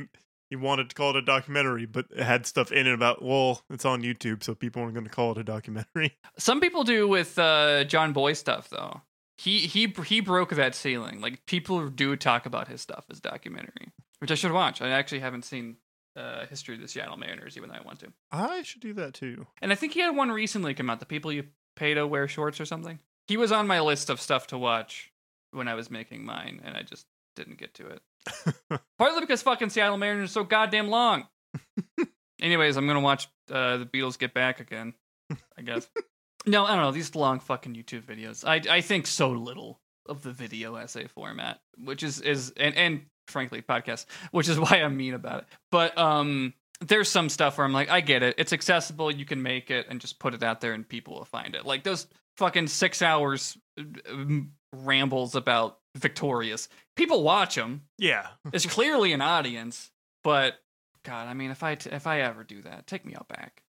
he wanted to call it a documentary but it had stuff in it about well it's on youtube so people aren't going to call it a documentary Some people do with uh, Jon Bois stuff though. He he he broke that ceiling. Like people do talk about his stuff as documentary, which I should watch. I actually haven't seen uh, History of the Seattle Mariners, even though I want to. i should do that too And I think he had one recently come out. The people you pay to wear shorts or something. He was on my list of stuff to watch when I was making mine, and I just didn't get to it. Partly because fucking Seattle Mariners are so goddamn long. Anyways, I'm gonna watch uh, the Beatles get back again. I guess. no, I don't know these long fucking YouTube videos. I I think so little of the video essay format, which is is and and frankly podcast, which is why I'm mean about it. But um, there's some stuff where I'm like, I get it. It's accessible. You can make it and just put it out there, and people will find it. Like those fucking six hours uh, rambles about Victorious. People watch them. yeah There's clearly an audience, but God, I mean, if I t- if I ever do that, take me out back.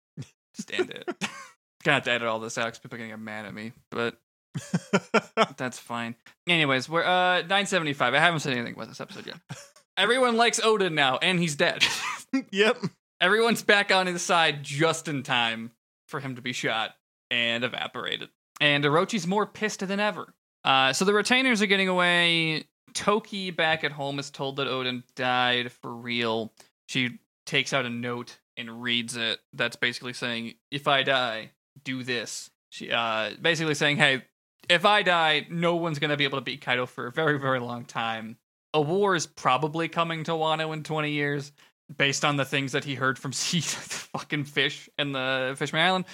Just end it. Gonna have to edit all this out 'cause people are gonna get mad at me, but that's fine. Anyways, we're uh 975. I haven't said anything about this episode yet. Everyone likes Oden now, and he's dead. yep Everyone's back on his side just in time for him to be shot and evaporated. And Orochi's more pissed than ever. Uh, so the retainers are getting away. Toki back at home is told that Oden died for real. She takes out a note and reads it. That's basically saying, "If I die, do this." She uh, basically saying, "Hey, if I die, no one's gonna be able to beat Kaido for a very, very long time. A war is probably coming to Wano in 20 years." based on the things that he heard from sea fucking fish in the Fishman Island.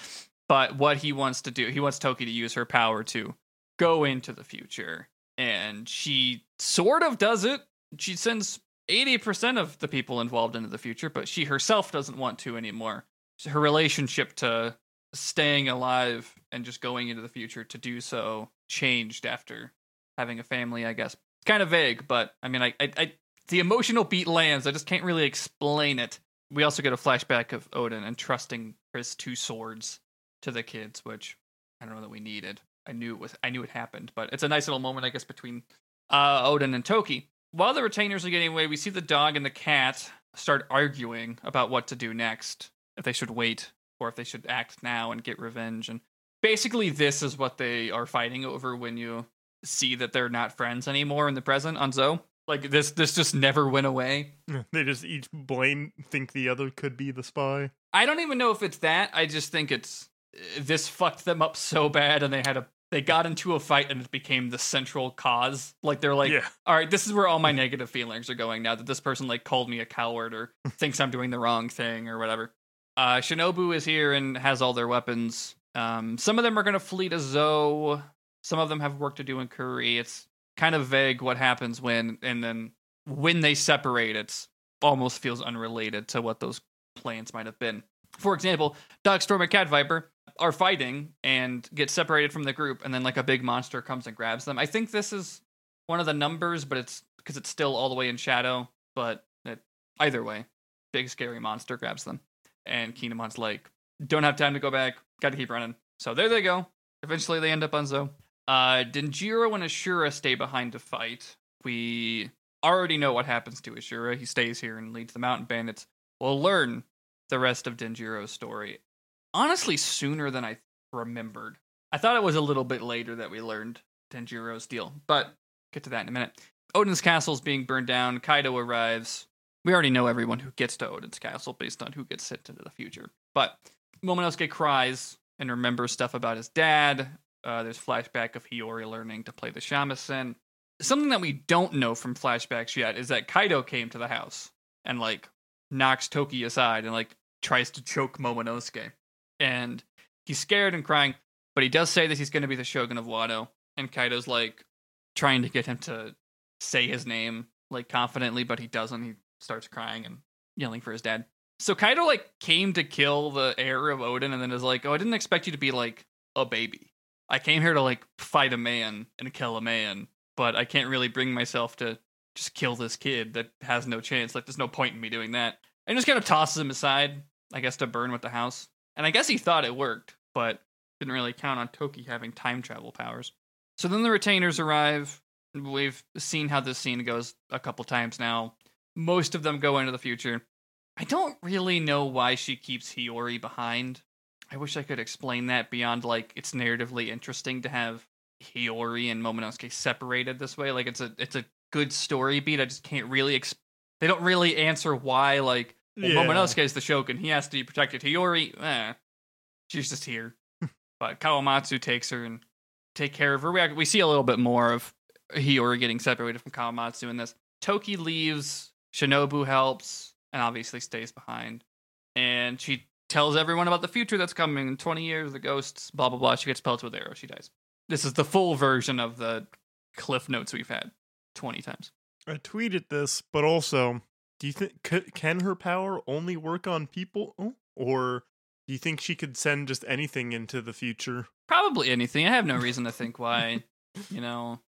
But what he wants to do, he wants Toki to use her power to go into the future. And she sort of does it. She sends 80% of the people involved into the future, but she herself doesn't want to anymore. Her relationship to staying alive and just going into the future to do so changed after having a family, I guess. It's kind of vague, but I mean, I, I, I the emotional beat lands. I just can't really explain it. We also get a flashback of Oden entrusting his two swords to the kids, which I don't know that we needed. I knew it was I knew it happened, but it's a nice little moment, I guess, between uh, Oden and Toki. While the retainers are getting away, we see the dog and the cat start arguing about what to do next. If they should wait or if they should act now and get revenge. And basically, this is what they are fighting over when you see that they're not friends anymore in the present on Zou. Like this, this just never went away. They just each blame think the other could be the spy. I don't even know if it's that. I just think it's this fucked them up so bad, and they had a they got into a fight, and it became the central cause. Like they're like, yeah. all right, this is where all my negative feelings are going now that this person like called me a coward or thinks I'm doing the wrong thing or whatever. Uh, Shinobu is here and has all their weapons. Um, some of them are gonna flee to Zou. Some of them have work to do in Kuri. It's kind of vague what happens when, and then when they separate, it's almost feels unrelated to what those plans might have been. For example, Dogstorm and Cat Viper are fighting and get separated from the group, and then like a big monster comes and grabs them. I think this is one of the numbers, but it's because it's still all the way in shadow. But it, either way, big scary monster grabs them, and Kinemon's like, "Don't have time to go back. Got to keep running." So there they go. Eventually, they end up on Zou. Uh, Denjiro and Ashura stay behind to fight. We already know what happens to Ashura. He stays here and leads the mountain bandits. We'll learn the rest of Denjiro's story. Honestly, sooner than I remembered. I thought it was a little bit later that we learned Denjiro's deal, but get to that in a minute. Oden's castle is being burned down. Kaido arrives. We already know everyone who gets to Oden's castle based on who gets sent into the future. But Momonosuke cries and remembers stuff about his dad. Uh, there's flashback of Hiyori learning to play the shamisen. Something that we don't know from flashbacks yet is that Kaido came to the house and like knocks Toki aside and like tries to choke Momonosuke. And he's scared and crying, but he does say that he's going to be the shogun of Wano. And Kaido's like trying to get him to say his name like confidently, but he doesn't. He starts crying and yelling for his dad. So Kaido like came to kill the heir of Oden and then is like, "Oh, I didn't expect you to be like a baby. I came here to like fight a man and kill a man, but I can't really bring myself to just kill this kid that has no chance. Like there's no point in me doing that." And just kind of tosses him aside, I guess to burn with the house. And I guess he thought it worked, but didn't really count on Toki having time travel powers. So then the retainers arrive. We've seen how this scene goes a couple times now. Most of them go into the future. I don't really know why she keeps Hiyori behind. I wish I could explain that beyond like it's narratively interesting to have Hiyori and Momonosuke separated this way. Like it's a it's a good story beat. I just can't really ex- they don't really answer why like well, Yeah. Momonosuke is the shogun. He has to be protected. Hiyori, eh, she's just here. but Kawamatsu takes her and take care of her. We, we see a little bit more of Hiyori getting separated from Kawamatsu in this. Toki leaves, Shinobu helps, and obviously stays behind. And she tells everyone about the future that's coming in 20 years, the ghosts, blah, blah, blah. She gets pelted with arrows, she dies. This is the full version of the cliff notes we've had 20 times. I tweeted this, but also, do you think c- can her power only work on people, Oh, or do you think she could send just anything into the future? Probably anything. I have no reason to think why, you know,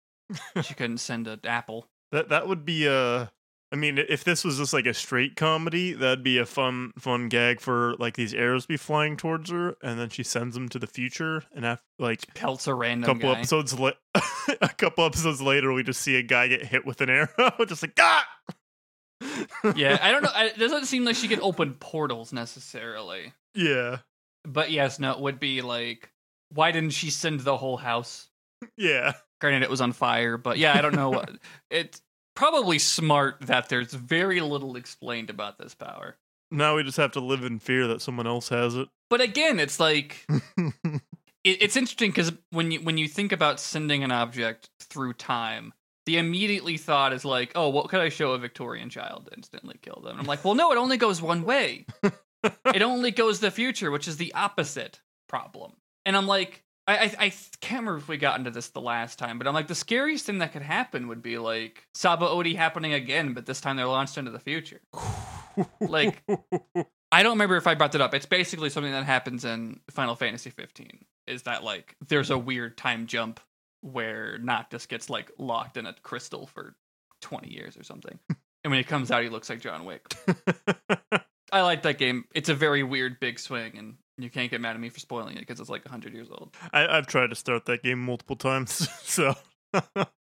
she couldn't send an apple. That that would be a. I mean, if this was just like a straight comedy, that'd be a fun fun gag for like these arrows be flying towards her, and then she sends them to the future, and after like Pelts a a random couple guy. episodes la- a couple episodes later, we just see a guy get hit with an arrow, just like ah. Yeah, I don't know. It doesn't seem like she could open portals necessarily. yeah, But yes, no, it would be like, why didn't she send the whole house? yeah. Granted, it was on fire, but yeah, I don't know. what It's probably smart that there's very little explained about this power. Now we just have to live in fear that someone else has it. But again, it's like it, it's interesting because when you when you think about sending an object through time, the immediately thought is like, oh, what could I show a Victorian child to instantly kill them? And I'm like, well, no, it only goes one way. it only goes the future, which is the opposite problem. And I'm like, I, I I can't remember if we got into this the last time, but I'm like, the scariest thing that could happen would be like Sabaody happening again, but this time they're launched into the future. Like- I don't remember if I brought that up. It's basically something that happens in Final Fantasy 15. Is that like there's a weird time jump where Noctis gets like locked in a crystal for 20 years or something. and when he comes out he looks like John Wick. I like that game. It's a very weird big swing and you can't get mad at me for spoiling it because it's like 100 years old. I, I've tried to start that game multiple times, so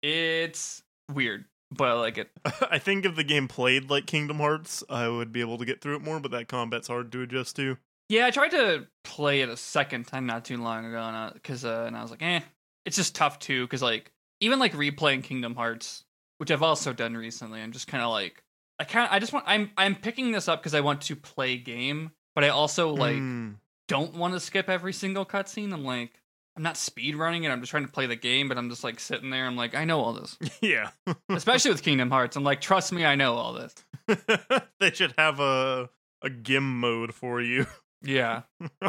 It's weird, but I like it. I think if the game played like Kingdom Hearts, I would be able to get through it more. But that combat's hard to adjust to. Yeah, I tried to play it a second time not too long ago, and because uh, and I was like, eh, it's just tough too. Because like even like replaying Kingdom Hearts, which I've also done recently, I'm just kind of like, I can't. I just want. I'm I'm picking this up because I want to play game, but I also like Mm. don't want to skip every single cutscene. I'm like, I'm not speed running it. I'm just trying to play the game, but I'm just like sitting there. I'm like, I know all this, yeah, especially with Kingdom Hearts. I'm like, trust me, I know all this. they should have a a GIM mode for you. Yeah,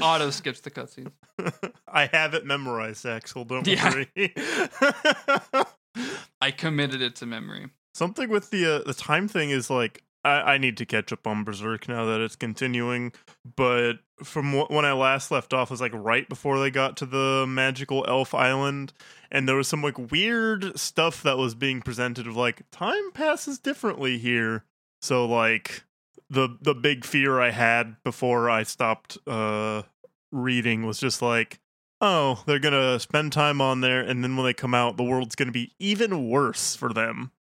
auto skips the cutscenes. I have it memorized, Axel. Don't Yeah. worry. I committed it to memory. Something with the uh, the time thing is like I, I need to catch up on Berserk now that it's continuing. But from wh- when I last left off was like right before they got to the magical elf island, and there was some like weird stuff that was being presented of like time passes differently here. So like the the big fear I had before I stopped uh reading was just like oh they're gonna spend time on there and then when they come out the world's gonna be even worse for them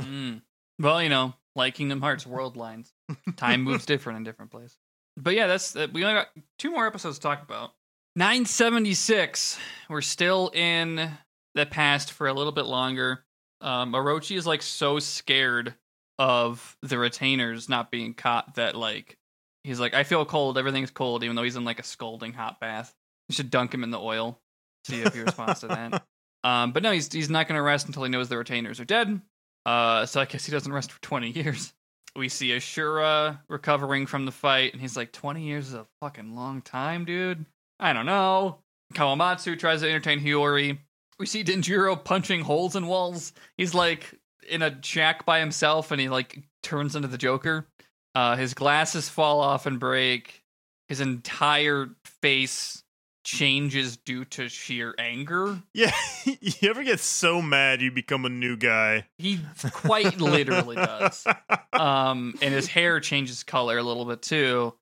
Mm. Well, you know, like Kingdom Hearts world lines, time moves different in different places. But yeah, that's uh, we only got two more episodes to talk about. 976. We're still in the past for a little bit longer. Um, Orochi is like so scared of the retainers not being caught that like he's like, I feel cold. Everything's cold, even though he's in like a scalding hot bath. You should dunk him in the oil. See if he responds to that. Um, but no, he's he's not going to rest until he knows the retainers are dead. Uh, so I guess he doesn't rest for 20 years. We see Ashura recovering from the fight, and he's like, 20 years is a fucking long time, dude. I don't know. Kawamatsu tries to entertain Hiyori. We see Denjiro punching holes in walls. He's like in a shack by himself, and he like turns into the Joker. Uh, his glasses fall off and break. His entire face changes due to sheer anger. Yeah, you ever get so mad you become a new guy? He quite literally does. Um, and his hair changes color a little bit too.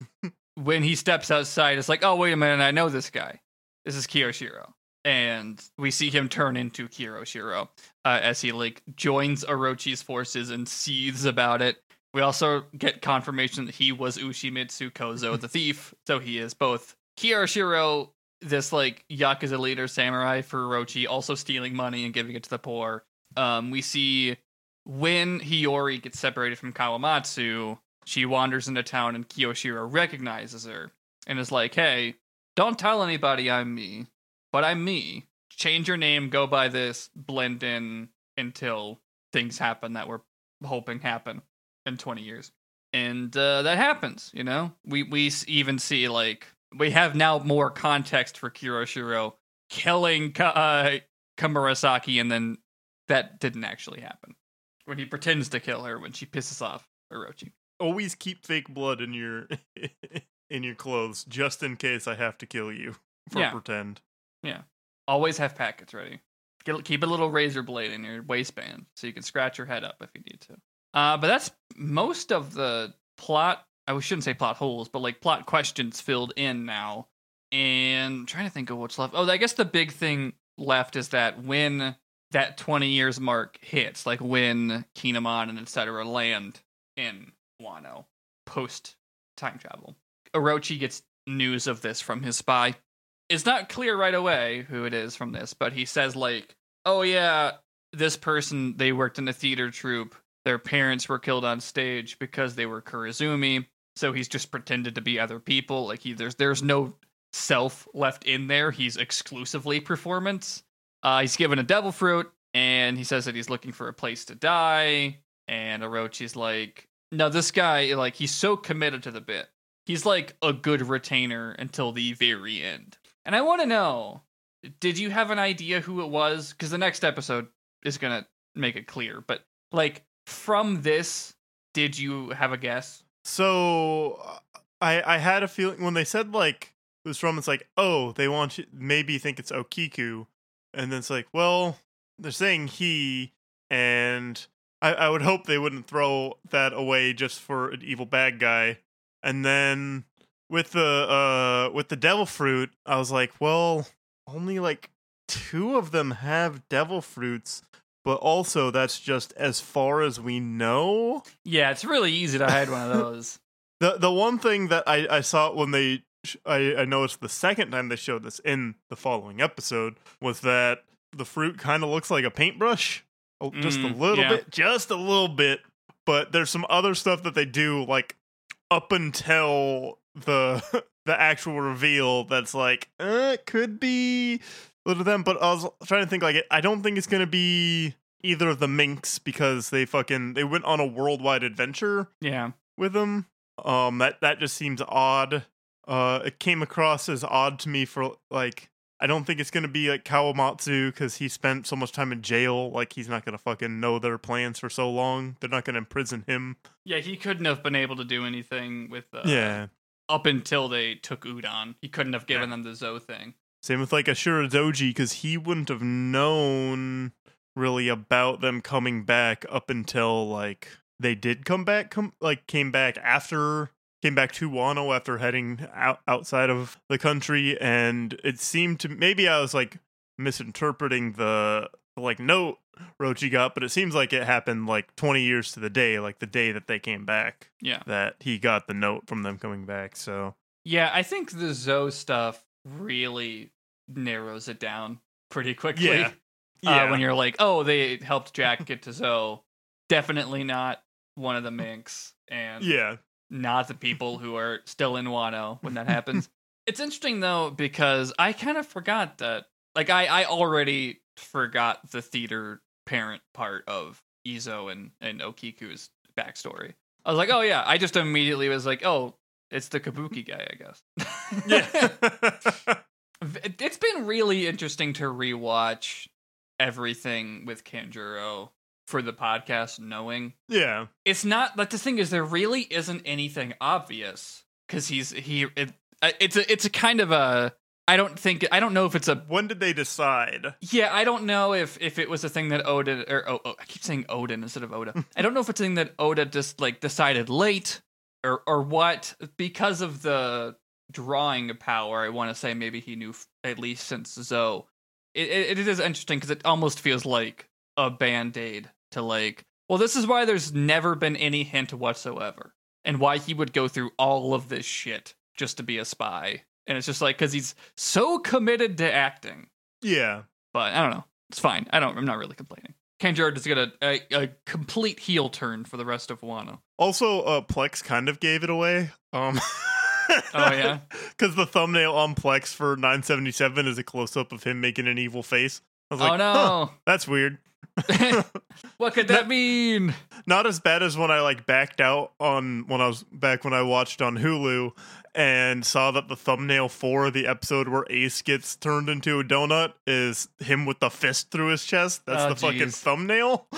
When he steps outside, it's like, oh wait a minute, I know this guy. This is Kyoshiro. And we see him turn into Kyoshiro uh, as he like joins Orochi's forces and seethes about it. We also get confirmation that he was Ushimitsu Kozo, the thief. So he is both Kyoshiro, this like Yakuza leader samurai for Orochi, also stealing money and giving it to the poor. Um, we see when Hiyori gets separated from Kawamatsu, she wanders into town and Kyoshiro recognizes her and is like, hey, don't tell anybody I'm me, but I'm me. Change your name, go by this, blend in until things happen that we're hoping happen in 20 years. And uh, that happens, you know? We we even see like we have now more context for Kyoshiro killing Ka- uh, Komurasaki and then that didn't actually happen. When he pretends to kill her when she pisses off Orochi. Always keep fake blood in your in your clothes just in case I have to kill you for pretend. Yeah. pretend. Always have packets ready. Get, keep a little razor blade in your waistband so you can scratch your head up if you need to. Uh, but that's most of the plot. I shouldn't say plot holes, but like plot questions filled in now. And I'm trying to think of what's left. Oh, I guess the big thing left is that when that 20 years mark hits, like when Kinemon and etc. land in Wano post time travel, Orochi gets news of this from his spy it's not clear right away who it is from this, but he says like, "Oh yeah, this person they worked in a theater troupe. Their parents were killed on stage because they were Kurozumi. So he's just pretended to be other people. Like he there's there's no self left in there. He's exclusively performance. Uh, he's given a devil fruit, and he says that he's looking for a place to die. And Orochi's like, no, this guy like he's so committed to the bit. He's like a good retainer until the very end. And I want to know, did you have an idea who it was? Because the next episode is gonna make it clear. But like from this, did you have a guess? So I I had a feeling when they said like it was from it's like oh they want you maybe think it's Okiku, and then it's like well they're saying he and I I would hope they wouldn't throw that away just for an evil bad guy, and then with the uh with the devil fruit I was like well only like two of them have devil fruits. But also, that's just as far as we know. Yeah, it's really easy to hide one of those. The the one thing that I, I saw when they sh- I, I noticed the second time they showed this in the following episode was that the fruit kind of looks like a paintbrush, Oh, just a Mm, little yeah. bit, just a little bit. But there's some other stuff that they do like up until the the actual reveal that's like uh, it could be little them. But I was trying to think like I don't think it's gonna be either of the minks because they fucking they went on a worldwide adventure Yeah. with them Um, that that just seems odd. Uh, it came across as odd to me for like I don't think it's gonna be like Kawamatsu because he spent so much time in jail. Like he's not gonna fucking know their plans for so long. They're not gonna imprison him. Yeah, he couldn't have been able to do anything with uh, yeah. Up until they took Udon. He couldn't have given them the Zou thing. Same with like Ashura Doji because he wouldn't have known really about them coming back up until like they did come back. Come like came back after came back to Wano after heading out outside of the country, and it seemed to maybe I was like misinterpreting the like note Rochi got, but it seems like it happened like 20 years to the day, like the day that they came back, Yeah. that he got the note from them coming back. So Yeah, I think the Zou stuff really narrows it down pretty quickly. Yeah. Uh, when you're like, oh, they helped Jack get to Zou. Definitely not one of the minks, and yeah, not the people who are still in Wano when that happens. it's interesting though because I kind of forgot that. Like I, I already forgot the theater parent part of Izo and and Okiku's backstory. I was like, oh yeah. I just immediately was like, oh, it's the Kabuki guy, I guess. Yeah. It- it's been really interesting to rewatch everything with Kanjuro for the podcast, knowing yeah. it's not. But the thing is, there really isn't anything obvious because he's he. It, it's a it's a kind of a. I don't think I don't know if it's a When did they decide? yeah, I don't know if if it was a thing that Oda or oh, oh, I keep saying Oden instead of Oda. I don't know if it's a thing that Oda just like decided late or or what because of the drawing power. I want to say maybe he knew f- at least since Zou. It it, it is interesting because it almost feels like a band aid to like. Well, this is why there's never been any hint whatsoever, and why he would go through all of this shit just to be a spy. And it's just like because he's so committed to acting Yeah. but I don't know. It's fine. I don't. I'm not really complaining. Kanjuro just got a, a, a complete heel turn for the rest of Wano. Also, uh, Plex kind of gave it away. Um, Oh, yeah? because the thumbnail on Plex for 977 is a close up of him making an evil face. I was like, oh "Huh, no! that's weird. what could that mean? Not as bad as when I like backed out on when I was back when I watched on Hulu and saw that the thumbnail for the episode where Ace gets turned into a donut is him with the fist through his chest. That's Oh, the fucking thumbnail.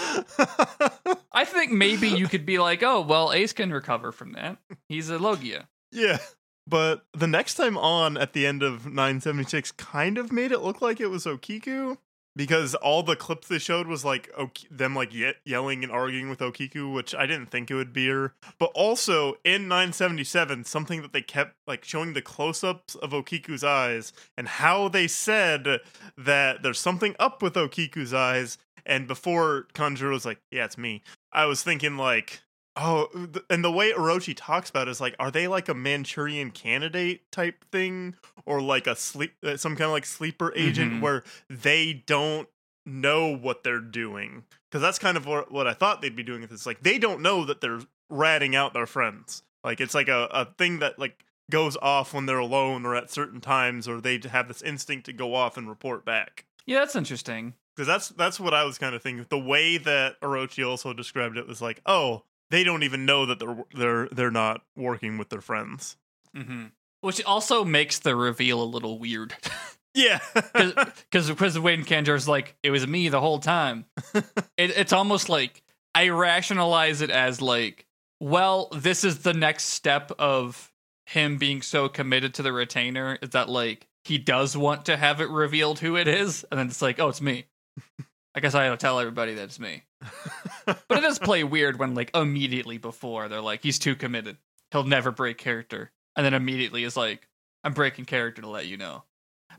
I think maybe you could be like, oh well, Ace can recover from that. He's a Logia. Yeah. But the next time on at the end of 976 kind of made it look like it was Okiku because all the clips they showed was like them like ye- yelling and arguing with Okiku, which I didn't think it would be her. But also in 977, something that they kept like showing the close-ups of Okiku's eyes and how they said that there's something up with Okiku's eyes. And before Kanjuro was like, "Yeah, it's me," I was thinking like, Oh, and the way Orochi talks about it is like, are they like a Manchurian candidate type thing, or like a sleep, uh, some kind of like sleeper agent Mhm. where they don't know what they're doing? Because that's kind of what, what I thought they'd be doing. With this, like they don't know that they're ratting out their friends. Like it's like a, a thing that like goes off when they're alone or at certain times, or they have this instinct to go off and report back. Yeah, that's interesting. Because that's that's what I was kind of thinking. The way that Orochi also described it was like, oh, they don't even know that they're they're they're not working with their friends. hmm Which also makes the reveal a little weird. Yeah, Because because when Kanjuro's like, it was me the whole time. it, it's almost like I rationalize it as like, well, this is the next step of him being so committed to the retainer is that like he does want to have it revealed who it is, and then it's like, oh, it's me. I guess I gotta tell everybody that it's me. But it does play weird when like immediately before they're like, he's too committed. He'll never break character. And then immediately is like, I'm breaking character to let you know.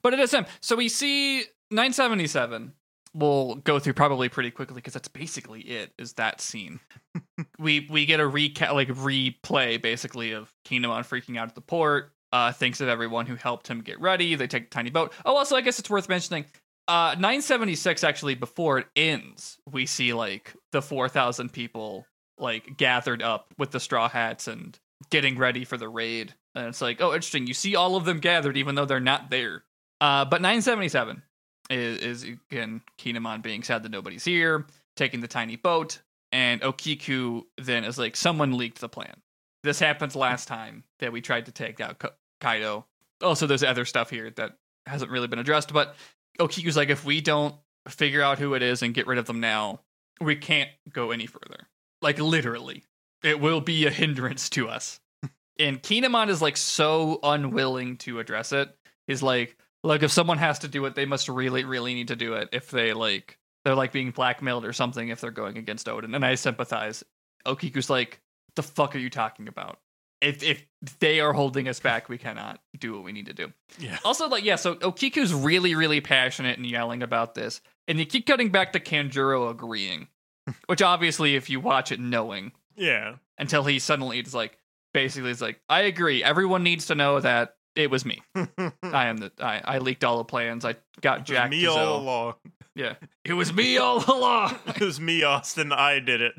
But it is him. So we see 977. We'll go through probably pretty quickly because that's basically it. Is that scene? we we get a recap, like replay, basically of Kinemon freaking out at the port. Uh, thanks of everyone who helped him get ready. They take a tiny boat. Oh, also, I guess it's worth mentioning. Uh, 976 actually before it ends, we see like the 4,000 people like gathered up with the straw hats and getting ready for the raid. And it's like, oh, interesting. You see all of them gathered, even though they're not there. Uh, but 977 is, is again Kinemon being sad that nobody's here, taking the tiny boat, and Okiku then is like, someone leaked the plan. This happened last time that we tried to take out Ka- Kaido. Also, there's other stuff here that hasn't really been addressed, but Okiku's like, if we don't figure out who it is and get rid of them now, we can't go any further. Like literally, it will be a hindrance to us. and Kinemon is like so unwilling to address it. He's like, look, if someone has to do it, they must really, really need to do it. If they like, they're like being blackmailed or something. If they're going against Oden, and I sympathize. Okiku's like, the fuck are you talking about? If if they are holding us back, we cannot do what we need to do. yeah, Also, like, yeah, so Okiku's really, really passionate and yelling about this. And you keep cutting back to Kanjuro agreeing, which obviously, if you watch it knowing, yeah. until he suddenly is like, basically, is like, I agree. Everyone needs to know that it was me. I am the, I, I leaked all the plans. I got It was Jack. me all along. Yeah. It was me all along. it was me, Austin. I did it.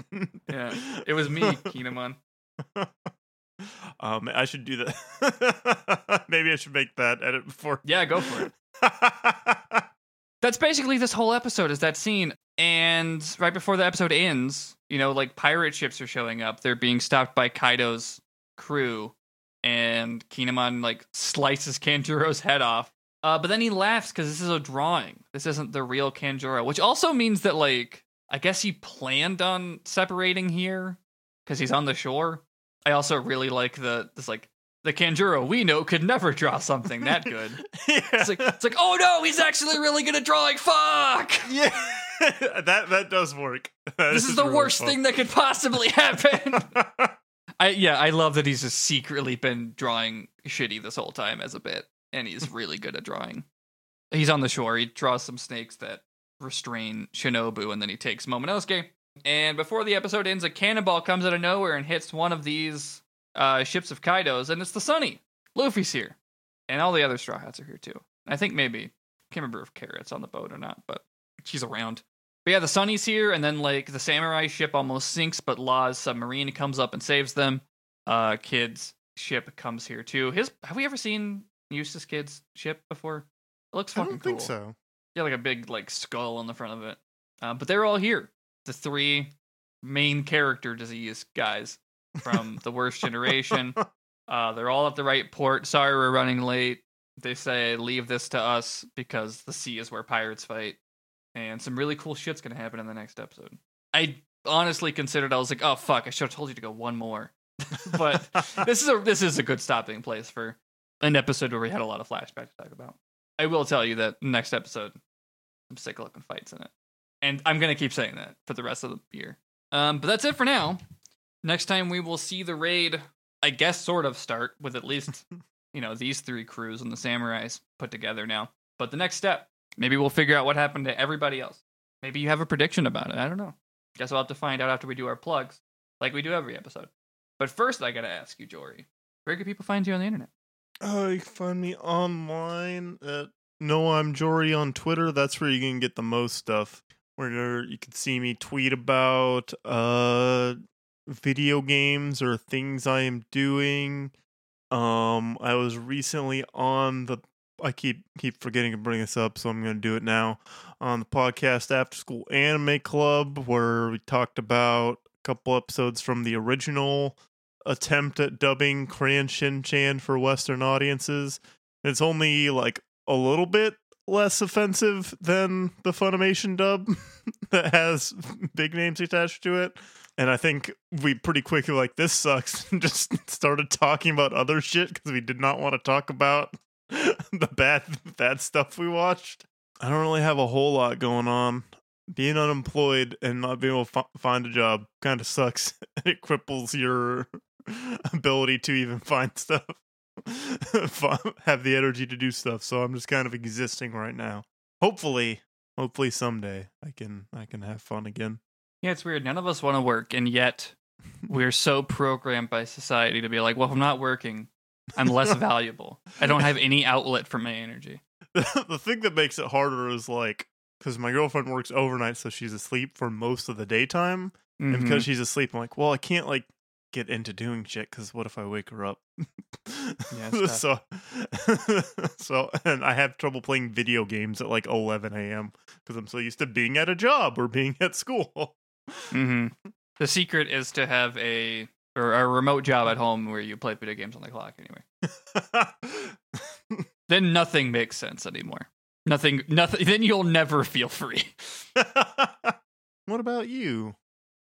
yeah. It was me, Kinemon. Um, I should do that. Maybe I should make that edit before. Yeah, go for it. that's basically this whole episode is that scene. And right before the episode ends, you know, like pirate ships are showing up. They're being stopped by Kaido's crew, and Kinemon like slices Kanjuro's head off. Uh, but then he laughs because this is a drawing. This isn't the real Kanjuro, which also means that like I guess he planned on separating here because he's on the shore. I also really like the this like the Kanjuro we know could never draw something that good. yeah. It's like it's like oh no, he's actually really good at drawing. Fuck. yeah. that that does work. That This is the really worst fun. thing that could possibly happen. I yeah, I love that he's just secretly been drawing shitty this whole time as a bit, and he's really good at drawing. He's on the shore. He draws some snakes that restrain Shinobu, and then he takes Momonosuke. And before the episode ends, a cannonball comes out of nowhere and hits one of these uh, ships of Kaido's, and it's the Sunny. Luffy's here, and all the other Straw Hats are here too. I think maybe can't remember if Carrot's on the boat or not, but she's around. But yeah, the Sunny's here, and then like the samurai ship almost sinks, but Law's submarine comes up and saves them. Uh, Kid's ship comes here too. His have we ever seen Eustass Kid's ship before? It looks I fucking don't cool. think so. Yeah, like a big like skull on the front of it. Uh, but they're all here. The three main character disease guys from the worst generation. Uh, they're all at the right port. Sorry, we're running late. They say leave this to us because the sea is where pirates fight, and some really cool shit's gonna happen in the next episode. I honestly considered I was like, oh fuck, I should have told you to go one more. but this is a this is a good stopping place for an episode where we had a lot of flashback to talk about. I will tell you that next episode, I'm sick of looking fights in it, and I'm gonna keep saying that for the rest of the year. Um, but that's it for now. Next time we will see the raid, I guess, sort of start with at least you know these three crews and the samurais put together now. But the next step, maybe we'll figure out what happened to everybody else. Maybe you have a prediction about it. I don't know. Guess we'll have to find out after we do our plugs, like we do every episode. But first, I gotta ask you, Jory, where can people find you on the internet? Oh, you can find me online at No I'm Jory on Twitter. That's where you can get the most stuff. Where you can see me tweet about uh video games or things I am doing. Um I was recently on the I keep keep forgetting to bring this up, so I'm gonna do it now. On the podcast After School Anime Club, where we talked about a couple episodes from the original attempt at dubbing Crayon Shin Chan for Western audiences. It's only like a little bit less offensive than the Funimation dub that has big names attached to it. And I think we pretty quickly like this sucks and just started talking about other shit because we did not want to talk about the bad bad stuff we watched. I don't really have a whole lot going on. Being unemployed and not being able to fi- find a job kind of sucks. it cripples your ability to even find stuff, have the energy to do stuff. So I'm just kind of existing right now. Hopefully, hopefully someday I can I can have fun again. Yeah, it's weird. None of us want to work, and yet we're so programmed by society to be like, well, if I'm not working, I'm less valuable. I don't have any outlet for my energy. the thing that makes it harder is like because my girlfriend works overnight, so she's asleep for most of the daytime. And Mhm. because she's asleep, I'm like, well, I can't like get into doing shit because what if I wake her up? it's so, so, and I have trouble playing video games at like 11 a.m. because I'm so used to being at a job or being at school. Mhm. the secret is to have a or a remote job at home where you play video games on the clock. Anyway, then nothing makes sense anymore. Nothing. Nothing. Then you'll never feel free. what about you?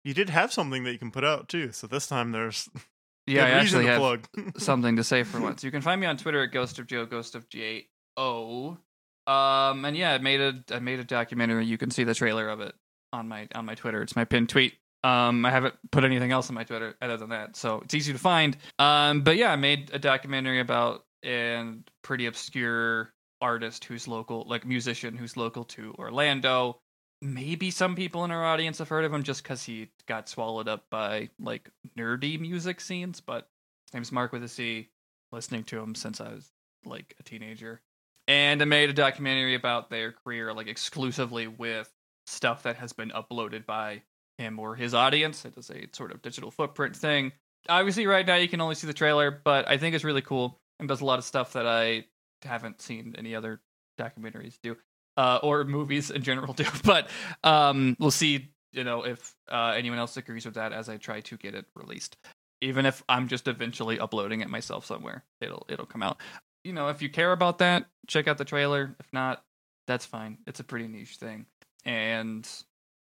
You did have something that you can put out too, so this time there's Yeah, I actually to have plug. something to say for once. You can find me on Twitter at Ghost of Joe, Ghost of J O. Um, and yeah, I made a I made a documentary. You can see the trailer of it on my on my Twitter. It's my pinned tweet. Um, I haven't put anything else on my Twitter other than that, so it's easy to find. Um, but yeah, I made a documentary about a pretty obscure artist who's local, like musician who's local to Orlando. Maybe some people in our audience have heard of him just because he got swallowed up by like nerdy music scenes. But name's Mark with a C. Listening to him since I was like a teenager, and I made a documentary about their career, like exclusively with stuff that has been uploaded by him or his audience. It is a sort of digital footprint thing. Obviously, right now you can only see the trailer, but I think it's really cool and does a lot of stuff that I haven't seen any other documentaries do. Uh, or movies in general do. But um, we'll see. You know if uh, anyone else agrees with that as I try to get it released. Even if I'm just eventually uploading it myself somewhere, it'll it'll come out. You know, if you care about that, check out the trailer. If not, that's fine. It's a pretty niche thing. And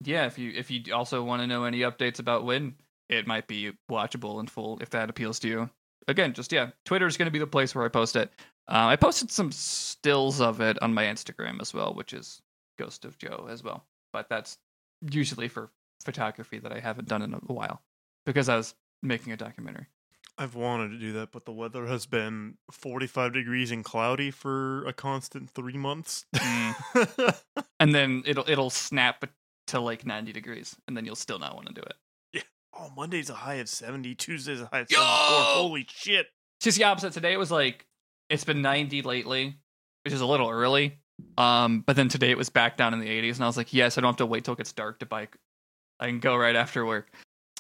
yeah, if you if you also want to know any updates about when it might be watchable in full, if that appeals to you, again, just yeah, Twitter is going to be the place where I post it. Uh, I posted some stills of it on my Instagram as well, which is Ghost of Joe as well. But that's usually for photography that I haven't done in a while because I was making a documentary. I've wanted to do that, but the weather has been 45 degrees and cloudy for a constant three months. And then it'll it'll snap to like 90 degrees, and then you'll still not want to do it. Yeah. oh, Monday's a high of 70, Tuesday's a high of Yo! 74. Holy shit. Just the opposite. Today it was like it's been 90 lately, which is a little early. Um, but then today it was back down in the 80s, and I was like, yes, I don't have to wait till it gets dark to bike. I can go right after work.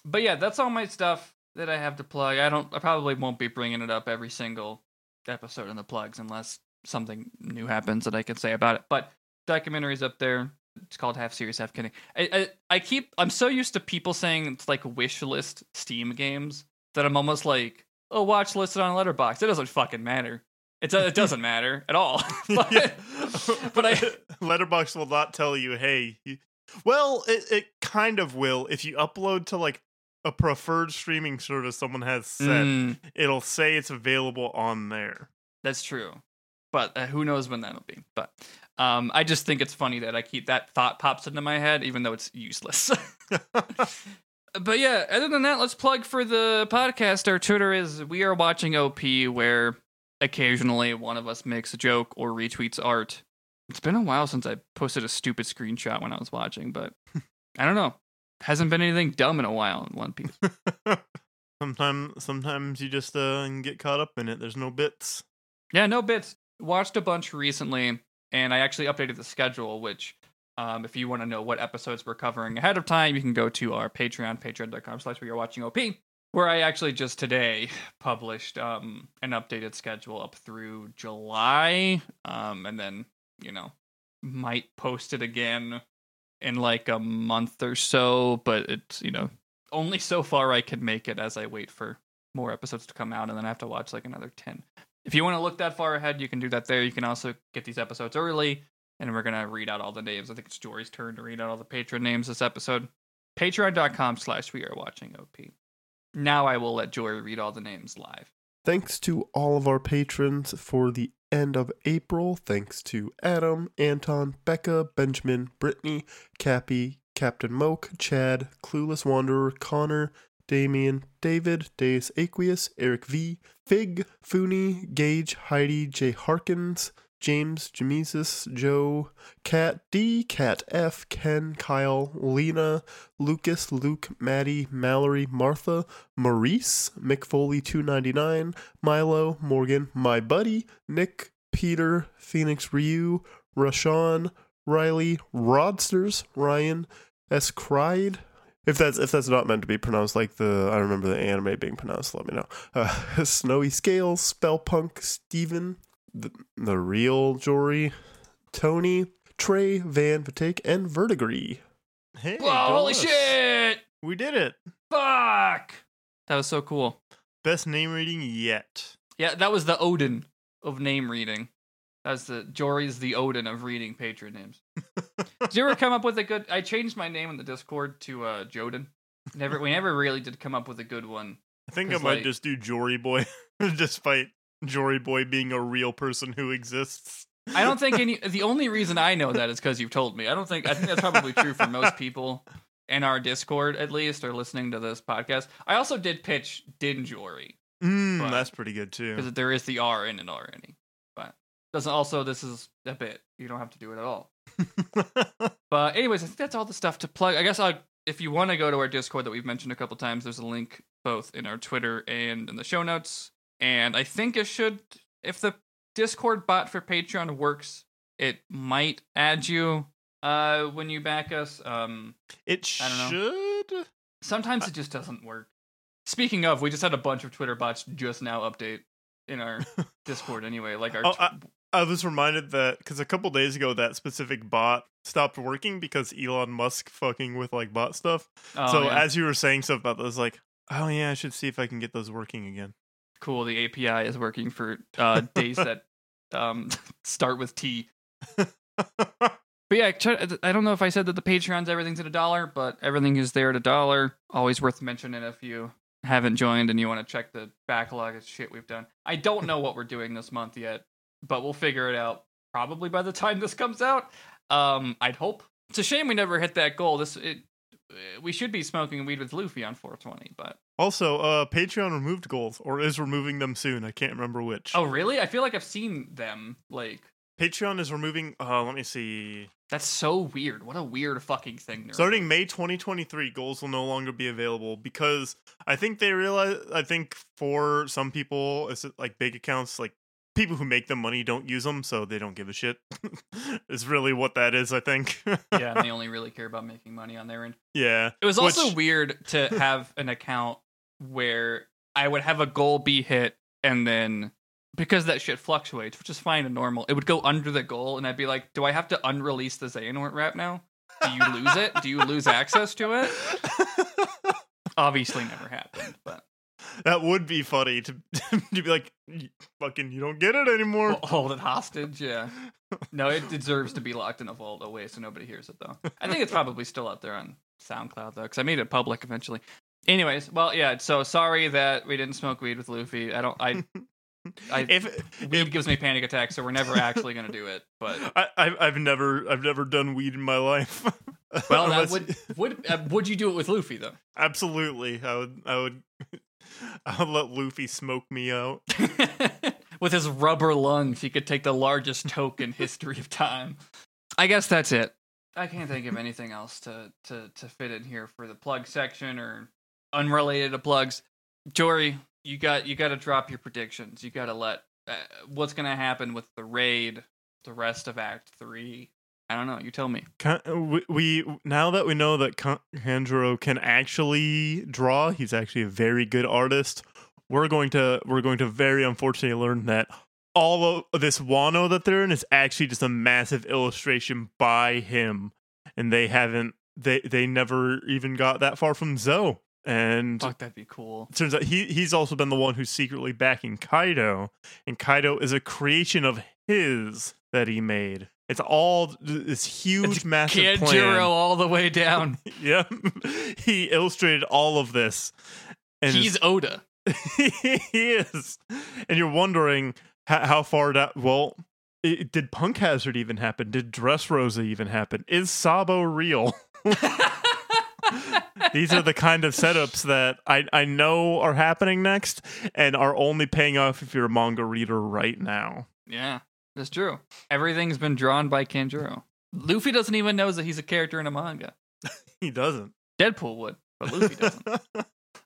But yeah, that's all my stuff that I have to plug. I don't. I probably won't be bringing it up every single episode in the plugs unless something new happens that I can say about it. But documentaries up there. It's called Half Serious, Half Kidding. I, I I keep. I'm so used to people saying it's like wish list Steam games that I'm almost like, oh, watch listed on Letterboxd. It doesn't fucking matter. It, do- it doesn't matter at all. but, Yeah. but I Letterboxd will not tell you, hey. You, well, it, it kind of will. If you upload to like a preferred streaming service someone has set, Mm, it'll say it's available on there. that's true. But uh, who knows when that'll be? But um, I just think it's funny that I keep that thought pops into my head, even though it's useless. but yeah, other than that, let's plug for the podcast. Our Twitter is we are watching OP, where occasionally one of us makes a joke or retweets art. It's been a while since I posted a stupid screenshot when I was watching, but I don't know. Hasn't been anything dumb in a while in One Piece. sometimes, sometimes you just uh, get caught up in it. There's no bits. Yeah, no bits. Watched a bunch recently, and I actually updated the schedule, which um, if you want to know what episodes we're covering ahead of time, you can go to our Patreon, patreon.com slash we are watching OP, where I actually just today published um, an updated schedule up through July. Um, and then, you know, might post it again in like a month or so, but it's, you know, only so far I can make it as I wait for more episodes to come out, and then I have to watch like another 10. If you want to look that far ahead, you can do that there. You can also get these episodes early, and we're gonna read out all the names. I think it's Jory's turn to read out all the patron names this episode. Patreon.com slash we are watching OP. Now I will let Jory read all the names live. Thanks to all of our patrons for the end of April. Thanks to Adam, Anton, Becca, Benjamin, Brittany, Cappy, Captain Moke, Chad, Clueless Wanderer, Connor, Damien, David, Deus Aqueous, Eric V, Fig, Fooney, Gage, Heidi, J. Harkins, James, Jamesis, Joe, Cat D, Cat F, Ken, Kyle, Lena, Lucas, Luke, Maddie, Mallory, Martha, Maurice, McFoley299, Milo, Morgan, my buddy, Nick, Peter, Phoenix Ryu, Rashawn, Riley, Rodsters, Ryan, S. Cried. If that's if that's not meant to be pronounced like the I remember the anime being pronounced, let me know. Uh, Snowy Scales, Spellpunk, Steven, the, the real Jory, Tony, Trey, Van Vitek, and Vertigree. Hey, Whoa, holy us. shit! We did it. Fuck! That was so cool. Best name reading yet. Yeah, that was the Oden of name reading. That's the Jory's the Oden of reading patron names. Did you ever come up with a good? I changed my name in the Discord to uh, Joden. Never, we never really did come up with a good one. I think I might like- just do Jory Boy, despite Jory Boy being a real person who exists. I don't think any. The only reason I know that is because you've told me. I don't think. I think that's probably true for most people in our Discord, at least, or listening to this podcast. I also did pitch Din Jory Mm, that's pretty good too. because there is the R in it already, but doesn't also. This is a bit. You don't have to do it at all. But anyways, I think that's all the stuff to plug. I guess I'll if you want to go to our Discord that we've mentioned a couple times, there's a link both in our Twitter and in the show notes. And I think it should, if the Discord bot for Patreon works, it might add you uh when you back us. Um, it I don't should. sometimes it just doesn't work. Speaking of, we just had a bunch of Twitter bots just now update in our Discord anyway. Like our Oh, I, I was reminded that because a couple days ago that specific bot stopped working because Elon Musk fucking with like bot stuff. oh, so yeah. as you were saying stuff about those, like, oh yeah, I should see if I can get those working again. Cool. The API is working for uh, days that um, start with T. But yeah, try- I don't know if I said that the Patreon's everything's at a dollar, but everything is there at a dollar. Always worth mentioning if you haven't joined and you want to check the backlog of shit we've done. I don't know what we're doing this month yet, but we'll figure it out probably by the time this comes out. Um, I'd hope. It's a shame we never hit that goal. This it, we should be smoking weed with Luffy on 420, but also, uh, Patreon removed goals or is removing them soon. I can't remember which. oh really? I feel like I've seen them. Like Patreon is removing. Uh, let me see. that's so weird. What a weird fucking thing. Starting May 2023, goals will no longer be available because I think they realize. I think for some people, it's like big accounts, like people who make them money don't use them, so they don't give a shit. is really what that is. I think. yeah, and they only really care about making money on their end. yeah. It was also Which- weird to have an account where I would have a goal be hit and then because that shit fluctuates, which is fine and normal, it would go under the goal and I'd be like, Do I have to unrelease the Xehanort rap now? Do you lose it? Do you lose access to it? Obviously never happened, but that would be funny to to be like, fucking, you don't get it anymore. Hol- hold it hostage, yeah. No, it deserves to be locked in a vault away so nobody hears it though. I think it's probably still out there on SoundCloud though, because I made it public eventually. Anyways, well, yeah. So sorry that we didn't smoke weed with Luffy. I don't. I. I if weed if- gives me panic attacks, so we're never actually gonna do it. But I, I I've never I've never done weed in my life. well, that would would uh, would you do it with Luffy though? absolutely. I would I would I would let Luffy smoke me out. with his rubber lungs, he could take the largest toke in history of time. I guess that's it. I can't think of anything else to to to fit in here for the plug section or unrelated to plugs. Jory, you got you got to drop your predictions. You got to let uh, what's going to happen with the raid, the rest of Act Three. I don't know. You tell me. Kan- we, now that we know that Kan- Kanjuro can actually draw, he's actually a very good artist. We're going to we're going to very unfortunately learn that all of this Wano that they're in is actually just a massive illustration by him, and they haven't they they never even got that far from Zou. And Fuck, that'd be cool. it turns out he he's also been the one who's secretly backing Kaido, and Kaido is a creation of his that he made. It's all this huge, massive Kanjuro plan. all the way down. Yeah, he illustrated all of this, and He's Oda. he is, and you're wondering how, how far that. Well, i did Punk Hazard even happen? Did Dressrosa even happen? Is Sabo real? These are the kind of setups that I, I know are happening next and are only paying off if you're a manga reader right now. Yeah, that's true. Everything's been drawn by Kanjuro. Luffy doesn't even know that he's a character in a manga. He doesn't. Deadpool would, but Luffy doesn't. uh,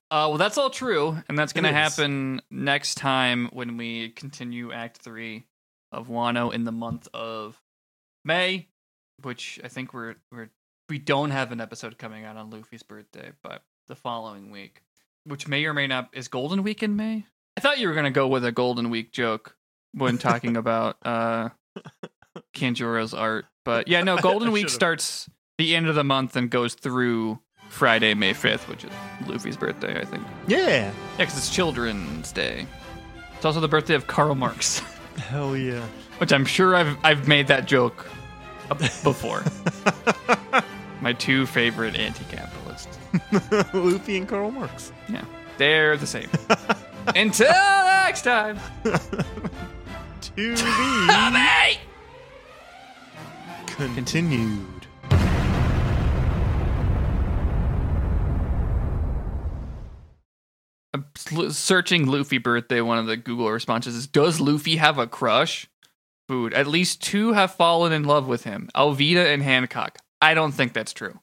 well, that's all true, and that's going to happen next time when we continue Act Three of Wano in the month of May, which I think we're we're we don't have an episode coming out on Luffy's birthday, but the following week, which may or may not is Golden Week in May. I thought you were going to go with a Golden Week joke when talking about uh Kanjuro's art, but yeah, no, Golden Week starts the end of the month and goes through Friday, May 5th, which is Luffy's birthday, I think. yeah. Yeah, because it's Children's Day. It's also the birthday of Karl Marx, Hell yeah. which I'm sure I've I've made that joke before. My two favorite anti-capitalists. Luffy and Karl Marx. Yeah, they're the same. Until next time. To be continued. I'm searching Luffy birthday. One of the Google responses is, "Does Luffy have a crush?" Food. At least two have fallen in love with him: Alvida and Hancock. I don't think that's true.